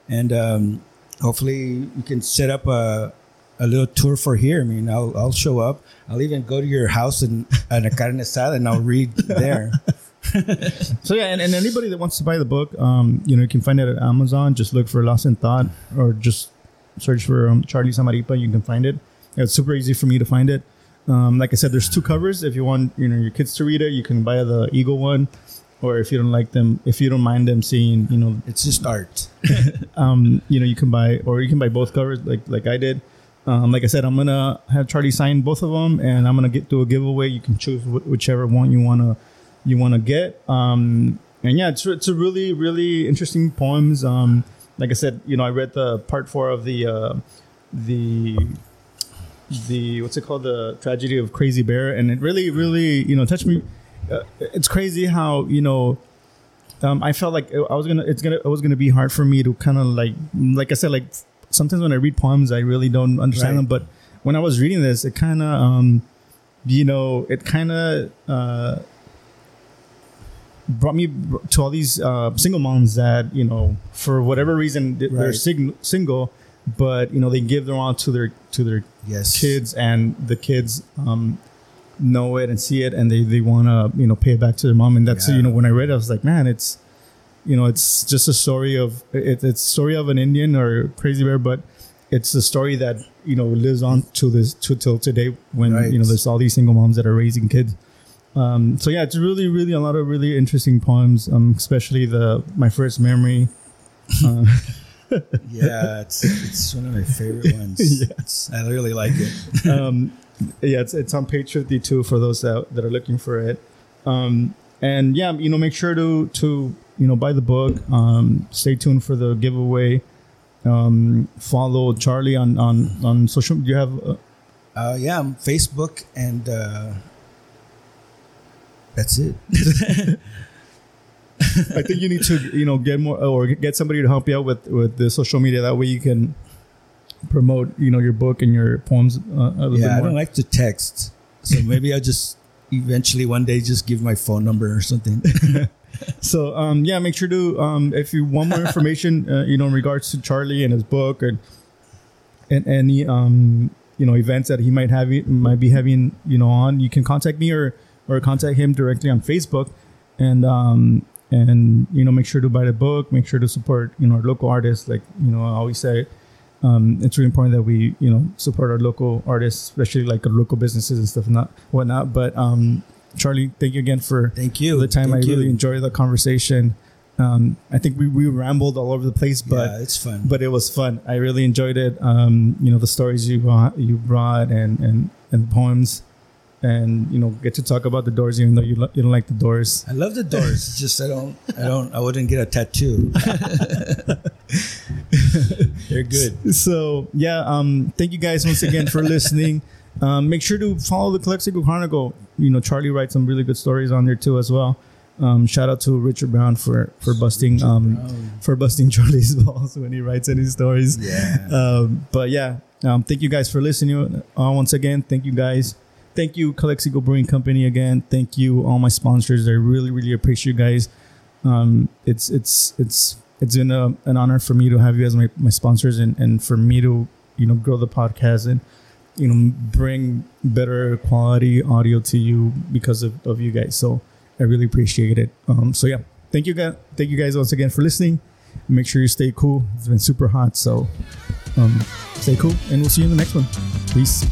And um, hopefully, you can set up a, a little tour for here. I mean, I'll, I'll show up. I'll even go to your house and [LAUGHS] at a carne asada and I'll read there. [LAUGHS] so yeah, and, and anybody that wants to buy the book, um, you know, you can find it at Amazon. Just look for Lost in Thought, or just search for um, Charlie Zamaripa. You can find it. It's super easy for me to find it. Um, like I said, there's two covers. If you want, you know, your kids to read it, you can buy the Eagle one or if you don't like them, if you don't mind them seeing, you know, it's just art. [LAUGHS] um, you know, you can buy, or you can buy both covers, like like I did. Um, like I said, I'm gonna have Charlie sign both of them, and I'm gonna get do a giveaway. You can choose wh- whichever one you wanna you wanna get. Um, and yeah, it's it's a really really interesting poems. Um, like I said, you know, I read the part four of the uh, the the what's it called, the tragedy of Crazy Bear, and it really really you know touched me uh, it's crazy how you know um, I felt like I was gonna it's gonna it was gonna be hard for me to kind of like like I said like sometimes when I read poems I really don't understand right. them but when I was reading this it kind of um, you know it kind of uh, brought me to all these uh, single moms that you know for whatever reason they're Right. sing- single, but you know they give their all to their to their Yes. kids, and the kids um, know it and see it, and they they want to you know pay it back to their mom, and that's Yeah. you know when I read it, I was like, man, it's you know it's just a story of it, it's a story of an Indian or crazy bear, but it's a story that you know lives on to this to till today when Right. you know there's all these single moms that are raising kids. Um, so yeah, it's really, really a lot of really interesting poems, um, especially the my first memory. Um, [LAUGHS] Yeah, it's it's one of my favorite [LAUGHS] ones. It's- I really like it. [LAUGHS] um, yeah, it's it's on page fifty two for those that, that are looking for it. Um, and yeah, you know, make sure to to you know buy the book. Um, stay tuned for the giveaway. Um, follow Charlie on on on social. Do you have? Uh, Uh, yeah, I'm Facebook and uh, that's it. [LAUGHS] I think you need to you know get more or get somebody to help you out with with the social media. That way you can promote you know your book and your poems uh, a little Yeah, I don't like to text, so maybe I'll just eventually one day just give my phone number or something. [LAUGHS] So um, yeah, make sure to um, if you want more [LAUGHS] information, uh, you know, in regards to Charlie and his book and and any um, you know events that he might have might be having you know on, you can contact me or or contact him directly on Facebook, and um, and you know make sure to buy the book, make sure to support you know our local artists. Like you know, I always say. Um, it's really important that we, you know, support our local artists, especially like our local businesses and stuff, not whatnot. But um, Charlie, thank you again for Thank you. the time. Thank I really enjoyed the conversation. Um, I think we, we rambled all over the place, but yeah, it's fun. but it was fun. I really enjoyed it. Um, you know, the stories you brought, you brought and and and the poems, and you know, get to talk about the doors, even though you lo- you don't like the doors. I love the doors. Just I don't, I don't, I wouldn't get a tattoo. [LAUGHS] They're good. [LAUGHS] So yeah, um, thank you guys once again for listening. [LAUGHS] Um, make sure to follow the Calexico Chronicle. You know, Charlie writes some really good stories on there too as well. Um, shout out to Richard Brown for for busting um, for busting [LAUGHS] Charlie's balls when he writes any stories. Yeah. Um, but yeah, um, thank you guys for listening. Uh, once again, thank you guys. Thank you, Calexico Brewing Company again. Thank you, all my sponsors. I really, really appreciate you guys. Um, it's it's it's it's been a, an honor for me to have you as my, my sponsors and, and for me to you know grow the podcast and you know bring better quality audio to you because of, of you guys. So I really appreciate it. Um, so yeah, thank you guys. Thank you guys once again for listening. Make sure you stay cool. It's been super hot, so um, stay cool, and we'll see you in the next one. Peace.